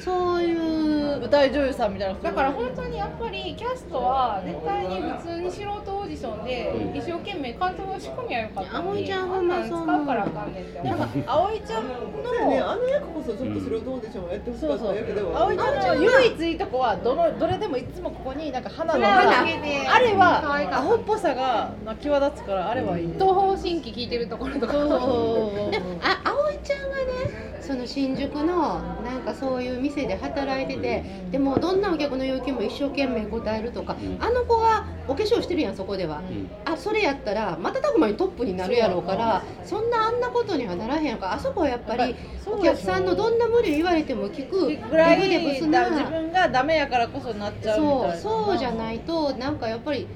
そういう舞台女優さんみたいなだから本当にやっぱりキャストは絶対に普通に素人オーディションで一生懸命監督の仕込みはよかったのに葵ちゃんあんなん使うからあかんねんって。葵ちゃんそうやね、のあの役こそちょっとそれをどうでしょうやってほしかったそうそう役では。葵ちゃんの唯一いいとこはどのどれでもいつもここになんか花の花。あれはアホっぽさが際立つからあれはいい。東方神起聞いてるところとか。そうそうそうでも あ葵ちゃんがねその新宿のなんかそういう店で働いててでもどんなお客の要求も一生懸命答えるとかうん。あの子がお化粧してるやんそこでは。うん。あそれやったら瞬く間にトップになるやろうからそんなあんなことにはならへんか。らあそこはやっぱりお客さんのどんな無理言われても聞くぐらい自な。分がダメやからこそなっちゃうそうじゃないとなんかやっぱり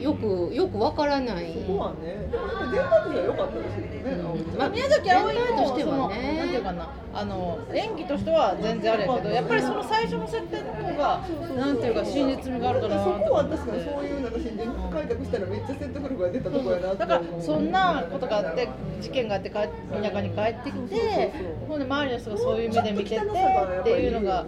よくよくわからない。そこはね、でも全体としては良かったですけどね、まあ宮崎あおいとしてはね。なんていうかなあの演技としては全然あれやけどやっぱりその最初の設定の方がなんていうか真実味があるかなとそこは確かにそういうなんか新人開拓したらめっちゃ説得力が出たところやなってだからそんなことがあって事件があって帰田舎に帰ってきてほんで周りの人がそういう目で見ててっていうのが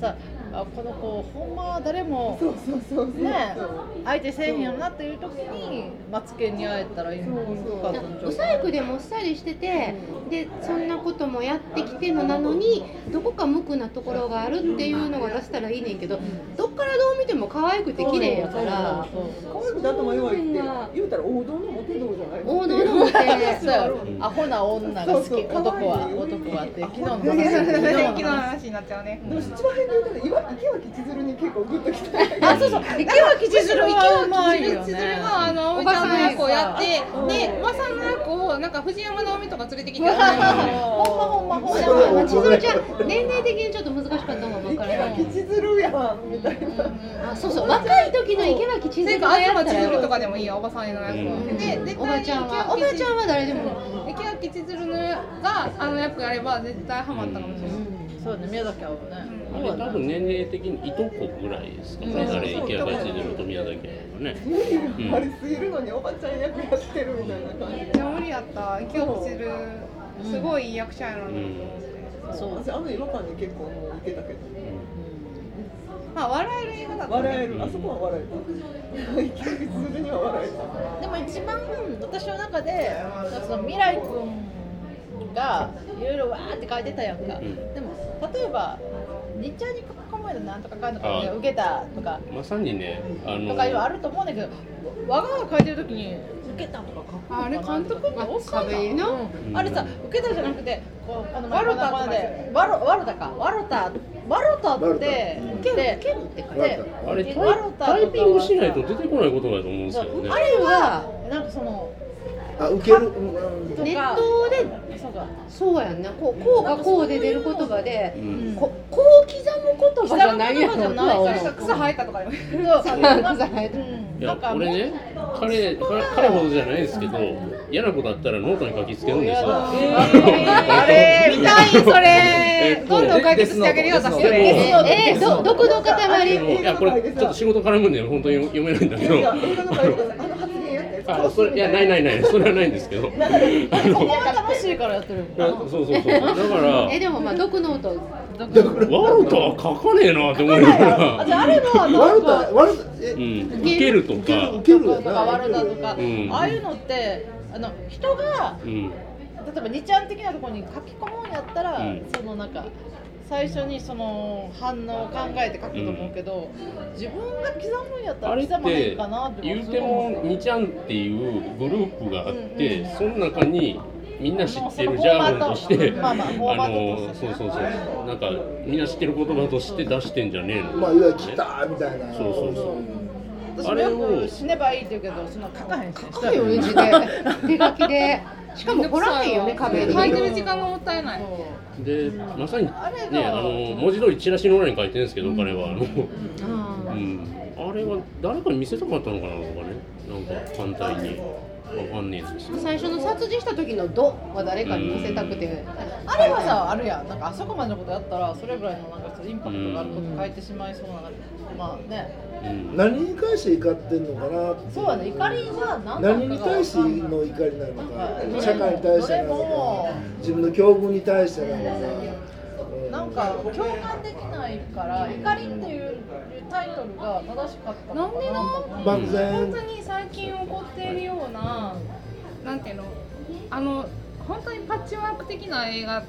さあこの子ほんまは誰もそうそうそうそう。ね相手せえへんよなっていう時にマツケンに会えたらいいのかったんちゃうブサイクでもっさりしててでそんなこともやってきてのなのにどこか無垢なところがあるっていうのが出したらいいねんけどどっからどう見ても可愛くて綺麗やから。可愛くて頭弱いって言うたら王道のモテ道じゃない王道のモテそうやアホな女が好きそうそう男は男はって昨日の話昨日昨日の話になっちゃうねでも一番変で言うたら岩池脇千鶴に結構グッときたあそうそう池脇千鶴はうまいよ千鶴ねがあのおばさんの役をやってでおばさんの役をなんか藤山直美とか連れてきてほんまほんまほんま。まあ千鶴ちゃん年齢的にちょっと難しかったのが分からない池脇千鶴やんみたいなあ。そうそう。若い時の池脇千鶴がやっ東千鶴とたら。かでもいいよおばさんの役うんで絶対おばちゃんはおばちゃんは誰でも。池脇千鶴のがあの役やれば絶対ハマったかもしれないそうね宮崎あおねあれ多分年齢的にいとこぐらいですかね、うん。あれ池谷千鶴と宮崎は。ね。あれすぎるのにおばちゃん役やってるみたいな感じ。めっちゃ無理やった。池脇千鶴すごいいい役者やなと思ってそう。私あの違和感に結構もう受けたけど。まあ笑える映画だったね。笑える。あそこは笑えた。池脇千鶴には笑えでも一番私の中でその未来君がいろいろわーって書いてたやんか、ん。でも例えば日ちゃんに考えたなんとかかんとかあ受けたとか。まさにね、あのとかいうのあると思うんだけど我がが書いてる時に受けたとかあれ監督っておっさんだ壁のうん。あれさ受けたじゃなくてこうこのワロタで。ワロワロタか。ワロタワロタってで受けるって書いてであれタイワロタイピングしないと出てこないことだと思うんですそうけどね。あれはなんかそのあ受ける、ネットでそうかそうやんな。こうこうがこうで出る言葉でうん。ここう刻む言葉じゃないやろな草生えたとか草なんか草生えていやうんなんか俺ね彼彼彼ほどじゃないですけど嫌なことあったらノートに書きつけるんですよ。あれ見たいそれ。えっとどんどん解決してあげるよ私でもえー、ど毒の。で塊。もいやこれちょっと仕事絡むんで本当に読めないんだけどあそれいやないないないそれはないんですけど。あのここは楽しいからやってるそうそうそう。だから。えでもまあ毒の音ワルタは書かねえなって思いながら、あじゃああれはなん悪かだ悪だえうん、受けるとか、受けるよとかワルダとか、うん。ああいうのってあの人がうん、例えば2ちゃん的なところに書き込むんやったら、うん。そのなんか最初にその反応を考えて書くと思うけど、自分が刻むんやったあれっら刻まへてんかなって言うても2ちゃんっていうグループがあって、うんうん。その中にみんな知ってるジャーゴンとして、まあまあ あのそうそうそう。なんかみんな知ってる言葉として出してんじゃねえの、まあいわゆる来たみたいな。そうそうそう。私もよく死ねばいいって言うけどそんな書かへんし。書かへんよね字で。手書きでしかも掘らへんよね壁に書いてる時間がもったいない。でまさにあれがねあの文字通りチラシの裏に書いてるんですけど、彼は。あの、あうん、あれは誰かに見せたかったのかなとかね。なんか反対に。わかんねえんです。最初の殺人した時の「ド」は誰かに見せたくて。あれはさあるやん。なんかあそこまでのことやったらそれぐらいのなんかインパクトがあること書いてしまいそうなまあね。うん何に対して怒ってんのかなってそうやね怒りは何なのかが何に対しての怒りなのかうん。社会に対してなのか自分の境遇に対してなのか。うなんか共感できないから怒りっていうタイトルが正しかったのかな。と思う漠然本当に最近起こっているようななんていうの？あの本当にパッチワーク的な映画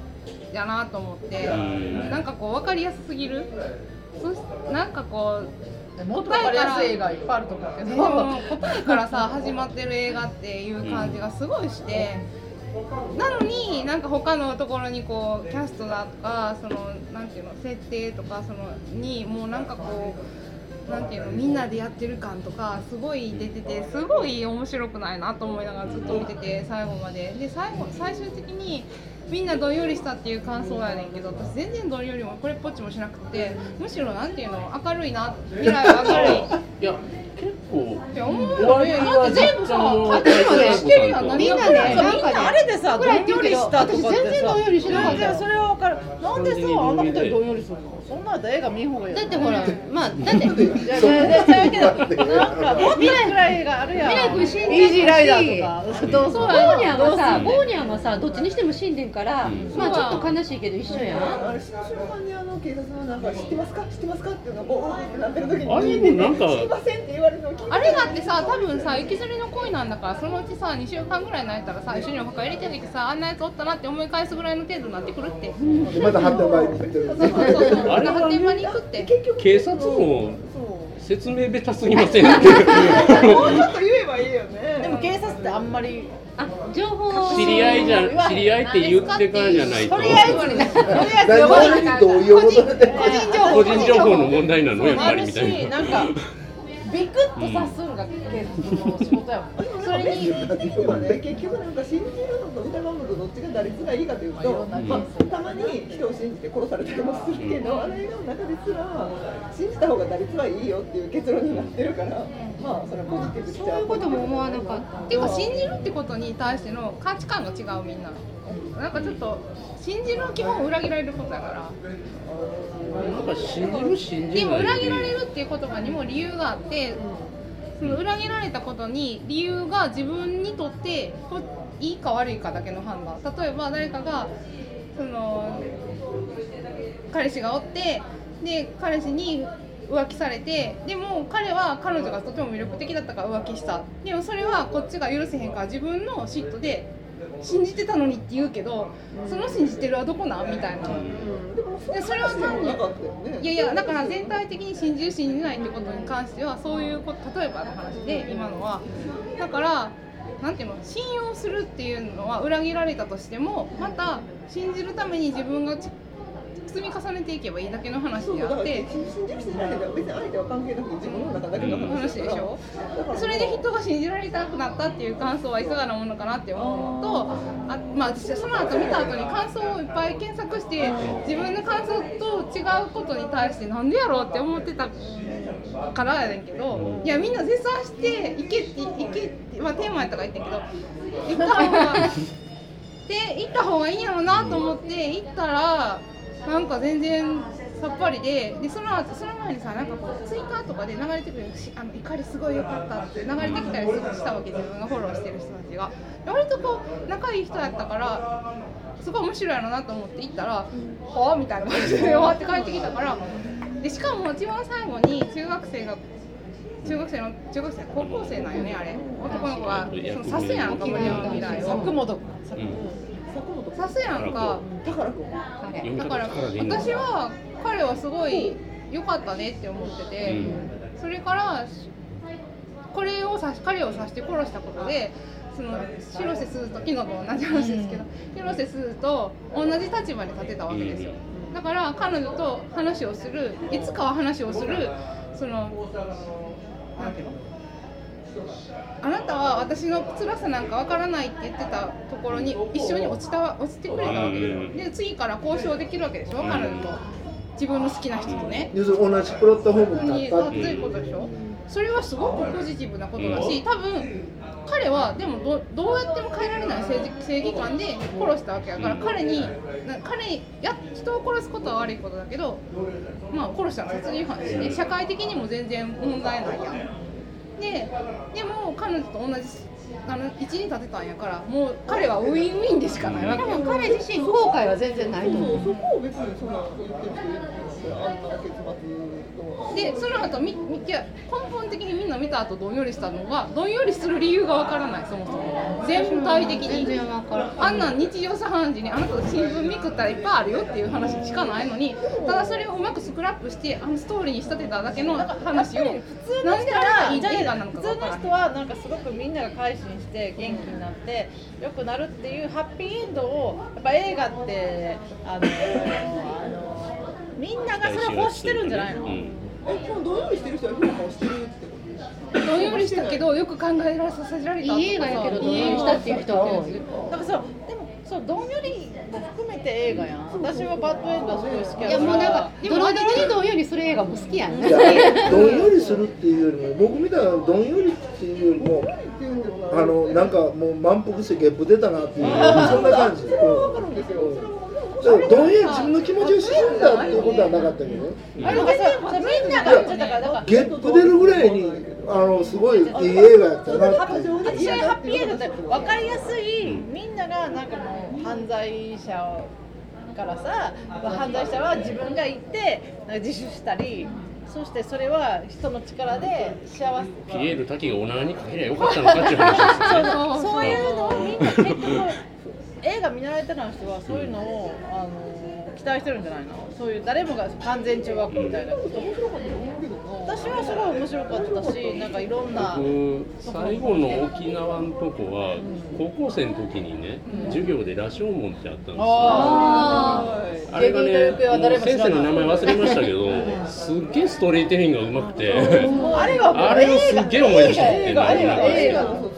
やなと思ってん。なんかこう分かりやすすぎる。そしなんかこうもっと分かりやすい映画いっぱいあると思うけど。でも答えからさ始まってる映画っていう感じがすごいして、なのになんか他のところにこうキャストだとかそのなんていうの設定とかそのにもうなんかこうなんていうのみんなでやってる感とかすごい出ててすごい面白くないなと思いながらずっと見てて最後まで。で最後最終的にみんなどんよりしたっていう感想やねんけど私全然どんよりもこれっぽっちもしなくてむしろなんていうの明るいな未来は 明るい。いや結構いや思うよね。は全部さあの勝手にまでしてるやんみんなねなんかねみんなあれでさどんよりしたとかってさ。私全然どんよりしなかったなんでさあんなことにどんよりするの？そんなの映画見ん方がいいよだってほら まあだって い やいやいやちゃうけどなんかもっとくらいがあるやん。未来君死んでるしイージーライダーとか。どうそうゴーニャンはさゴーニャンはさどっちにしても死んでんから、まあちょっと悲しいけど一緒やん。あれ死の瞬間にあの警察のなんか知ってますか？知ってますか？っていうのがボーンってなってる時にあれもなんか知りませんって言われるのあれだってさ多分さ行きずりの恋なんだからそのうちさ2週間ぐらい泣いたらさ一緒にお墓入れてあげてさあんなやつおったなって思い返すぐらいの程度になってくるって。でまた発展場に行ってるそうそうそうあれ発展場に行くって警察も説明下手すぎません？もうちょっと言えばいいよね。でも警察ってあんまりあ情報を知り合いじゃ知り合いって言ってからじゃないと。とりあえず個人情報個人情報の問題なの？やっぱあるりみたいな。しなんかビクッと察するのが警察の仕事やもん。それに結局なんか信じるのと疑うのっちが打率がいいかというと、まあ、たまに人を信じて殺されたりもするけど、あの映画の中ですら信じた方が打率はいいよっていう結論になってるから、まあそれはポジティブっちゃそういうことも思わなかった。っていうか信じるってことに対しての価値観が違うみんな。なんかちょっと信じる基本裏切られることだから。なんか信じる信じでも裏切られるっていう言葉にも理由があってその裏切られたことに理由が自分にとってこいいか悪いかだけの判断例えば誰かがその彼氏がおってで彼氏に浮気されてでも彼は彼女がとても魅力的だったから浮気したでもそれはこっちが許せへんから自分の嫉妬で信じてたのにって言うけどその信じてるはどこなん？みたいな。でそれは単に。いやいやだから全体的に信じる信じないってことに関してはそういうこと例えばの話で今のはだからなんていうの信用するっていうのは裏切られたとしてもまた信じるために自分がち積み重ねていけばいいだけの話であって信じる信じないでは別に相手は関係なくて自分の中だけの話話でしょ？それで人が信じられたくなったっていう感想はいかがなものかなって思うのとあまあその後見た後に感想をいっぱい検索して自分の感想と違うことに対してなんでやろうって思ってたからやねんけどいやみんな絶賛していけっていけってまあテーマやったから言ってんけど行った方がで行った方がいいんやろうなと思って行ったらなんか全然さっぱりででそのその前にさなんかこうツイッターとかで流れてくるあの怒りすごい良かったって流れてきたりしたわけ自分がフォローしてる人たちが割とこう仲いい人やったからすごい面白いやろなと思って行ったら「はあ?」みたいな感じで終わって帰ってきたからでしかも一番最後に中学生が中学生の中学生高校生なん。よねあれ男の子がその刺すやん。か森山未来を作本刺すやん。か宝くん。だから私は彼はすごい良かったねって思ってて、それからこれを刺し彼を刺して殺したことでその広瀬すずと昨日と同じ話ですけど、広瀬すずと同じ立場に立てたわけですよ、だから彼女と話をするいつかは話をするそのなんていうのあなたは私の辛さなんかわからないって言ってたところに一緒に落ちた落ちてくれたわけですよで次から交渉できるわけでしょ？彼女と自分の好きな人とね。同じプラットフォームにに立ったってていう。ることでしょそれはすごくポジティブなことだし多分彼はでもどどうやっても変えられない正義正義感で殺したわけやから彼にな彼や人を殺すことは悪いことだけどまあ殺したのは殺人犯だしね。社会的にも全然問題ないやん。ででも彼女と同じあの位置に立てたんやからもう彼はウィンウィンでしかないわけ。でも彼自身後悔は全然ないと思う。そうそこを別にそんな言ってるあんな結末でその後みみいや根本的にみんな見た後どんよりしたのがどんよりする理由がわからないそもそも。全体的全に然わからんあんなん日常茶飯事にあなた新聞見くったらいっぱいあるよっていう話しかないのにただそれをうまくスクラップしてあのストーリーに仕立てただけの話を普通の人はなのか普通の人はなんかすごくみんなが改心して元気になって良くなるっていうハッピーエンドをやっぱ映画ってあのあのみんながそれを欲してるんじゃないの、うんえ今日どんよりしてる人は評価をしてるってことどんよりしたけどよく考えられさせられたいい映画やけどどんよりしたっていう人は多いだからそう。でもそうどんよりも含めて映画やん。私はバッドエンドすごい好きやから。いやもうなんかドラマ的にどうよりする映画も好きやん。どんよりするっていうよりも僕みたいなどんよりっていうよりもあのなんかもう満腹してゲップ出たなっていうそんな感じ、それはわかるんですよそれはだからどんより自分の気持ちを沈んだっていうことはなかったけどね。あれなんかさみんなが言ってたからだから。ゲップ出るぐらいにあのすごいいい映画やったなって私はハッピーエンドって分かりやすいみんながなんかもう犯罪者からさ犯罪者は自分が行って自首したりそしてそれは人の力で幸せ。ピエール滝がおならにかけりゃよかったのかっていう話ですよね。そうそういうのをみんな結局映画見られてない人はそういうのをあの期待してるんじゃないの？そういう誰もが完全中学校みたいな。こと私はすごい面白かったしなんかいろんな。僕最後の沖縄のとこは高校生の時にね授業で羅生門ってあったんですよ。ああれがね、先生の名前忘れましたけど、すっげえストーリーテリングがうまくて、あれはもうあれをすっげえ思い出した。って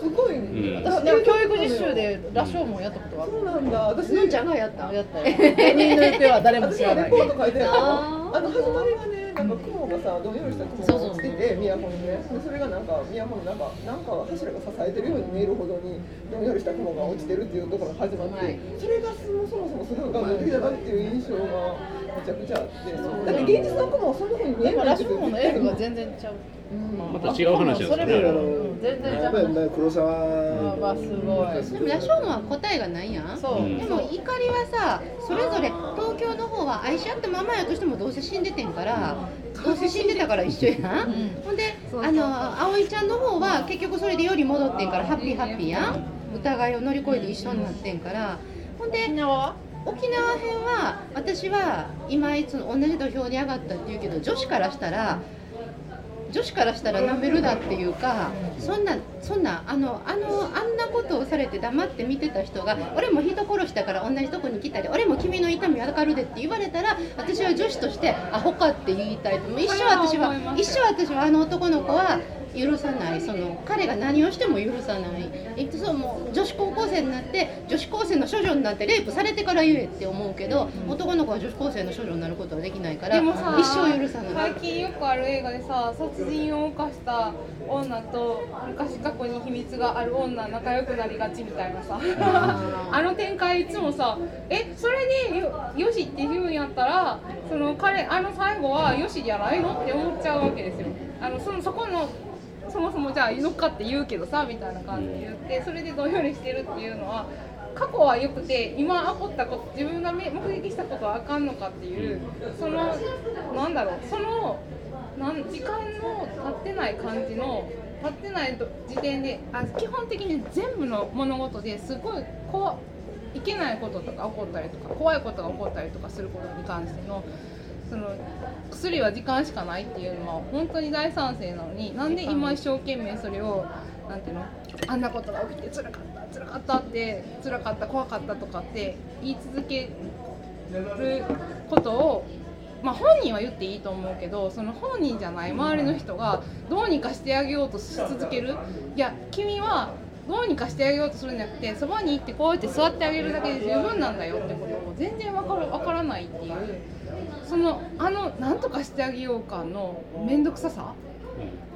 すごい、ん。私でも教育実習で羅生門やったことがある。そうなんだ。私のん。ちゃん。がやったやったよ芸人の行方は誰も知らないレポート書いてあるあーあの始まりがねなんか雲がさどんよりした雲が落ちてて都にねで。それがなんか都のなんかなんか柱が支えてるように見えるほどにどんよりした雲が落ちてるっていうところが始まって、はい。それがそもそもそもすごい画期的だなっていう印象がめちゃくちゃあってだって現実の雲はそんな風に見えないんですよ。生門の映画が全然ちゃう。また違う話ですそれもね。う。ん。全然ちゃう。やっぱりね黒沢わすごい。でも羅生門は答えがないやん。でも怒りはさそれぞれ東京の方は愛し合ったままやとしてもどうせ死んでてんからどうせ死んでたから一緒やん、ほんであの葵ちゃんの方は結局それでより戻ってんからハッピーハッピーやん。疑いを乗り越えて一緒になってんから。ほんで沖縄は？沖縄編は私は今いつ同じ土俵に上がったっていうけど女子からしたら女子からしたらなめるだっていうかそんなそんなあのあのあんなことをされて黙って見てた人が俺も人殺したから同じとこに来たり俺も君の痛みわかるでって言われたら私は女子としてアホかって言いたい。と一生私は一生私はあの男の子は許さない。その彼が何をしても許さない。えっとそうもう女子高校生になって女子高生の処女になってレイプされてから言えって思うけど、男の子は女子高生の処女になることはできないからでもさ一生許さない。最近よくある映画でさ殺人を犯した女と昔過去に秘密がある女仲良くなりがちみたいなさ。あ の展開いつもさえそれでよよしって言うんやったらその彼あの最後はよしじゃないのって思っちゃうわけですよ。あのそのそこのそもそもじゃあ乗っかって言うけどさみたいな感じで言ってそれでどんよりしてるっていうのは過去は良くて今起こったこと自分が目撃したことはあかんのかっていうそのなんだろうそのなん時間の経ってない感じの経ってない時点であ基本的に全部の物事ですごいこういけないこととか起こったりとか怖いことが起こったりとかすることに関してのその薬は時間しかないっていうのは本当に大賛成なのになんで今一生懸命それをなんていうのあんなことが起きて辛かった辛かったって辛かった怖かったとかって言い続けることをまあ、本人は言っていいと思うけどその本人じゃない周りの人がどうにかしてあげようとし続ける。いや君はどうにかしてあげようとするんじゃなくてそばに行ってこうやって座ってあげるだけで十分なんだよってことを全然わかるわからないっていうそのあの何とかしてあげようかの面倒くささ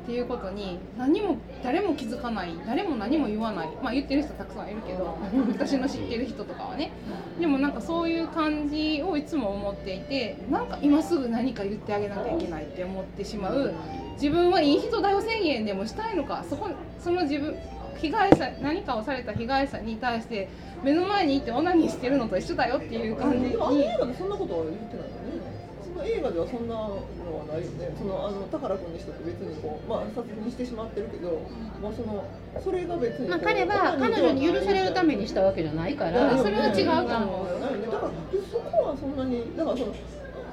っていうことに何も誰も気づかない誰も何も言わない。まあ言ってる人たくさんいるけど私の知ってる人とかはね。でもなんかそういう感じをいつも思っていてなんか今すぐ何か言ってあげなきゃいけないって思ってしまう自分はいい人だよ宣言でもしたいのかそこその自分被害者何かをされた被害者に対して目の前にいてオナニーしてるのと一緒だよっていう感じにでもあの映画でそんなことは言ってないよね。その映画ではそんなのはないよね。そのあの宝くんにしたって別にこうまあ殺人してしまってるけど、もうそのそれが別に。まあ、彼は彼女に許されるためにしたわけじゃないからそれは違うと思う。ないよね。だからそこはそんなにだからその。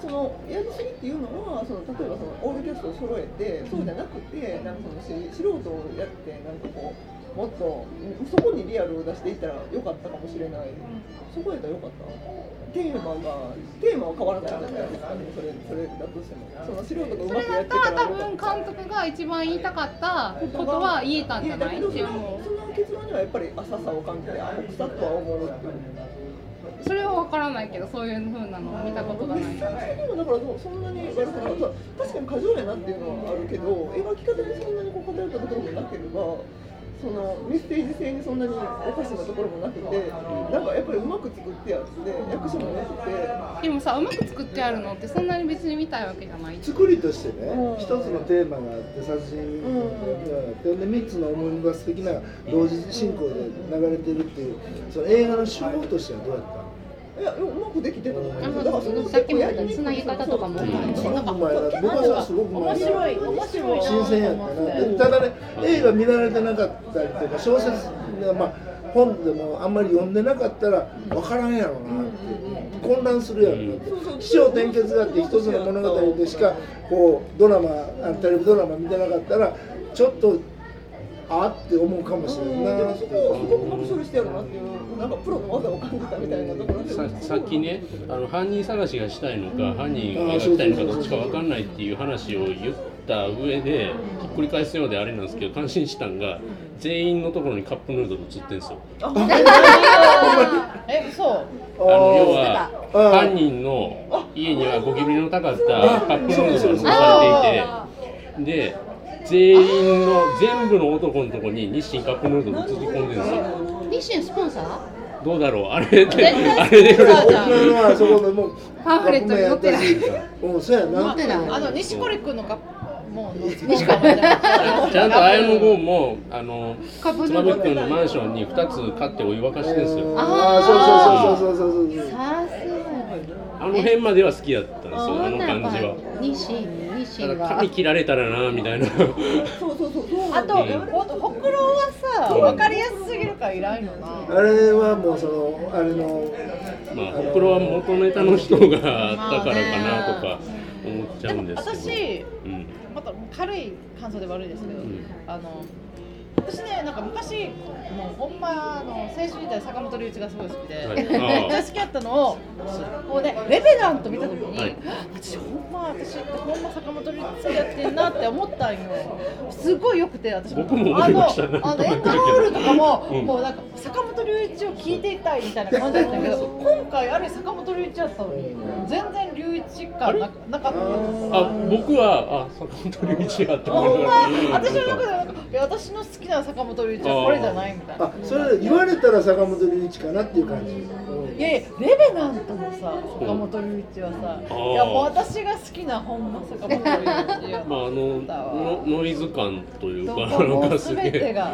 そのやりすぎっていうのはその例えばそのオールキャストを揃えてそうじゃなくてなんかそのし素人をやってなんかこうもっとそこにリアルを出していったらよかったかもしれない。そこやったらよかった。テーマがテーマは変わらないじゃないですか。それそれだとしても。その素人がうそまくやってれだったたら多分監督が一番言いたかったことは言えたんじゃないって思う。その結論にはやっぱり浅さを感じてあ草とは思うっていう。それは分からないけどそういう風なのを見たことがない。からでもだからそんなに悪くなかった。確かに過剰やなっていうのはあるけど描き方にそんなにこう偏ったところもなければそのメッセージ性にそんなにおかしなところもなくてなんかやっぱりうまく作ってやって役者も良くて。でもさうまく作ってあるのってそんなに別に見たいわけじゃない。作りとしてねうん。一、つのテーマがあって殺人があって、で3つのオムニバス的な同時進行で流れてるっていうその映画の手法としてはどうやった？いやうまくできてたと思うあだからそれさっきも言ったつなぎ方とかも。すうまいしごくう。まいな僕はすごく面白い面白いな。新鮮やったな。でただね映画見られてなかったりとか小説がまあ本でもあんまり読んでなかったら分からんやろうなって混乱するやろなって。起承転結があって一つの物語でしかこうドラマあテレビドラマ見てなかったらちょっとあって思うかもしれんなでもそこをすごくうまく処理してやるなっていうなんかプロの技を感じたみたいなところで。ささっきねあの犯人探しがしたいのか犯人を描きたいのかどっちか分かんないっていう話を言った上でひっくり返すようであれなんですけど感心したんが全員のところにカップヌードル映ってんですよ。え嘘？あの要あはー犯人の家にはゴキブリのたかったカップヌードルが残されていてで全員の全部の男のところに日清カップヌードル映り込んでるんですよ日清スポンサー？どうだろう？あれで対あれでスポンサーじゃん。大きなのはそこでもうパンフレットに載ってない。うんそうやな載ってない。あの西堀君のかもう西堀ちゃんと綾野剛もあの妻夫木君のマンションに2つ買ってお湯沸かしてるんですよ。ああそうそうそうそうそうそう。さすがあの辺までは好きだった。んですよあの感じは。日清日清ただが髪切られたらなみたいな。そうそうそうそう。あと、ほほくろはさ、分かりやすすぎるからいらんよな。あれはもうそのあれのまあほくろは元ネタの人があったからかなとか思っちゃうんですけど、私、うん。また軽い感想で悪いですけど、ん。あの私ね、なんか昔、もうほんまあの青春時代坂本龍一がすごい好きで、はい。好きやったのを、こうねレベナント見たときに、はい。私ほんま私ってほんま坂本龍一好きやってんなって思ったんよ。すごい良くて私僕もあのあのエンドロールとかも、うん。もうなんか坂本龍一を聞いていたいみたいな感じだったけど、今回あれ坂本龍一やったのに全然龍一感ななかったあ僕はあ坂本龍一やってんう。ま私の中でなんかいや私の好きな坂本龍一はこれじゃないみたいな。あそれ言われたら坂本龍一かなっていう感じ、うんいやいやレベナントのさ坂本龍一はさいやもう私が好きなほんま坂本龍一やまああののノイズ感というかどなんかすげえ。坂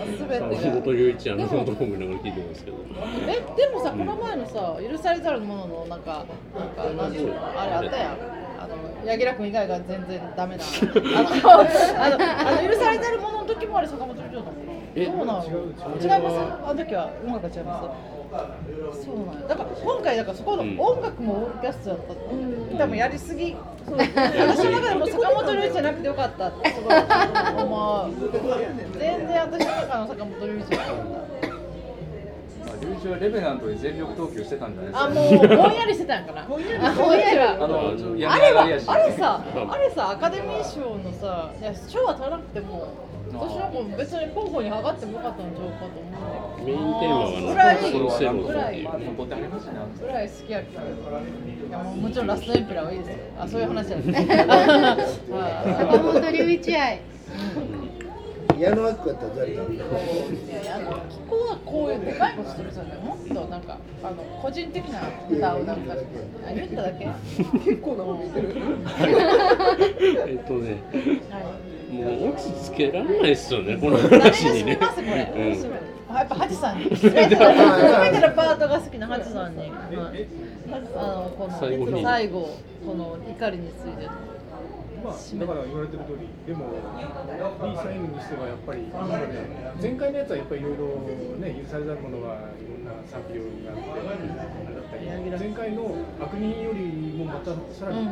本龍一やなと思いながら聞いてますけど。えでもさ、この前のさ許されざるもののなんかなんかなんていうのあれあったやん。あの柳楽君以外が全然ダメな。あのあのあの許されざるものの時もあれ坂本龍一だったの。えそうなの？違います？あの時は音楽が違いますそうなんや。だから今回だからそこのうん音楽もオーケストラだった。って多分やりすぎ。私の中でも坂本龍一じゃなくてよかったってすごい思う全然私の中の坂本龍一じゃなかった龍一はレベナントで全力投球してたんじゃないですかあもうぼんやり。してたんかな。ぼんやりは。あのああれはあれさあれさアカデミー賞のさいや賞は取らなくても私なんか別に候補に上がってもよかったんちゃうかと思うメインテーマはぐらいそのセロぐらいぐらい好きやけどいやもうもちろん。ラストエンペラーはいいですよあそういう話じゃない坂本龍一愛矢野明子やったら誰だろういやいやあの気候はこういうでかいことするじゃないもっとなん。かあの個人的な歌をなん。かあ言っただけ結構なもん。見てるえっとねはいもう落ち着けられないっすよねこの話にね。ますこれ、うんあやっぱハチさん。に全ての全てのパートが好きなハチさんに、はい。あのこの最後に。最後この怒りについて。のまあ、だから言われてる通り、でも、いいサインにしてはやっぱり、今まで前回のやつはやっぱりいろいろね、許されざるものはいろんな賛否両論があって、あれだったり、前回の悪人よりもまたさらに、うん。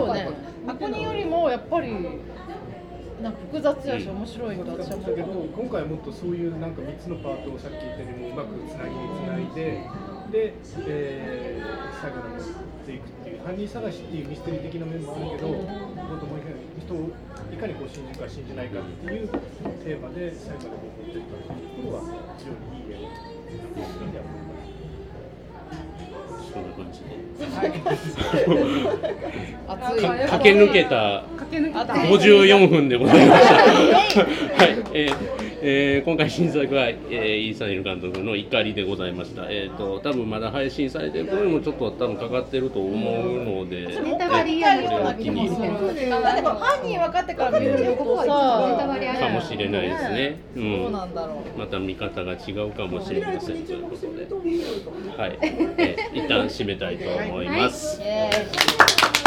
うね。悪人よりもやっぱりなんか複雑やし面白いと私は思うだけど今回はもっとそういうなんか3つのパートをさっき言ったようにもうまくつなぎにつないでで、えー、最後に持っていくっていう犯人探しっていうミステリー的な面もあるけどもっともう一回人をいかにこう信じるか信じないかっていうテーマで最後まで持っていったっていうところは非常にいい映画だというふうには思います。そんな感じで。熱い。か駆け抜けた駆け抜けた54分。でございました。はい、えーえー今回新作は、えー、イーサン・イル監督の怒りでございました。えっ、と多分まだ配信されてる頃にもちょっと多分かかってると思うので、ネタバレ嫌なこれを機にだって犯人分かってから見るとネタさバレあるかもしれないですね。う。どうんなんだろうまた見方が違うかもしれませんということで、はい、えー一旦締めたいと思います。イエーイ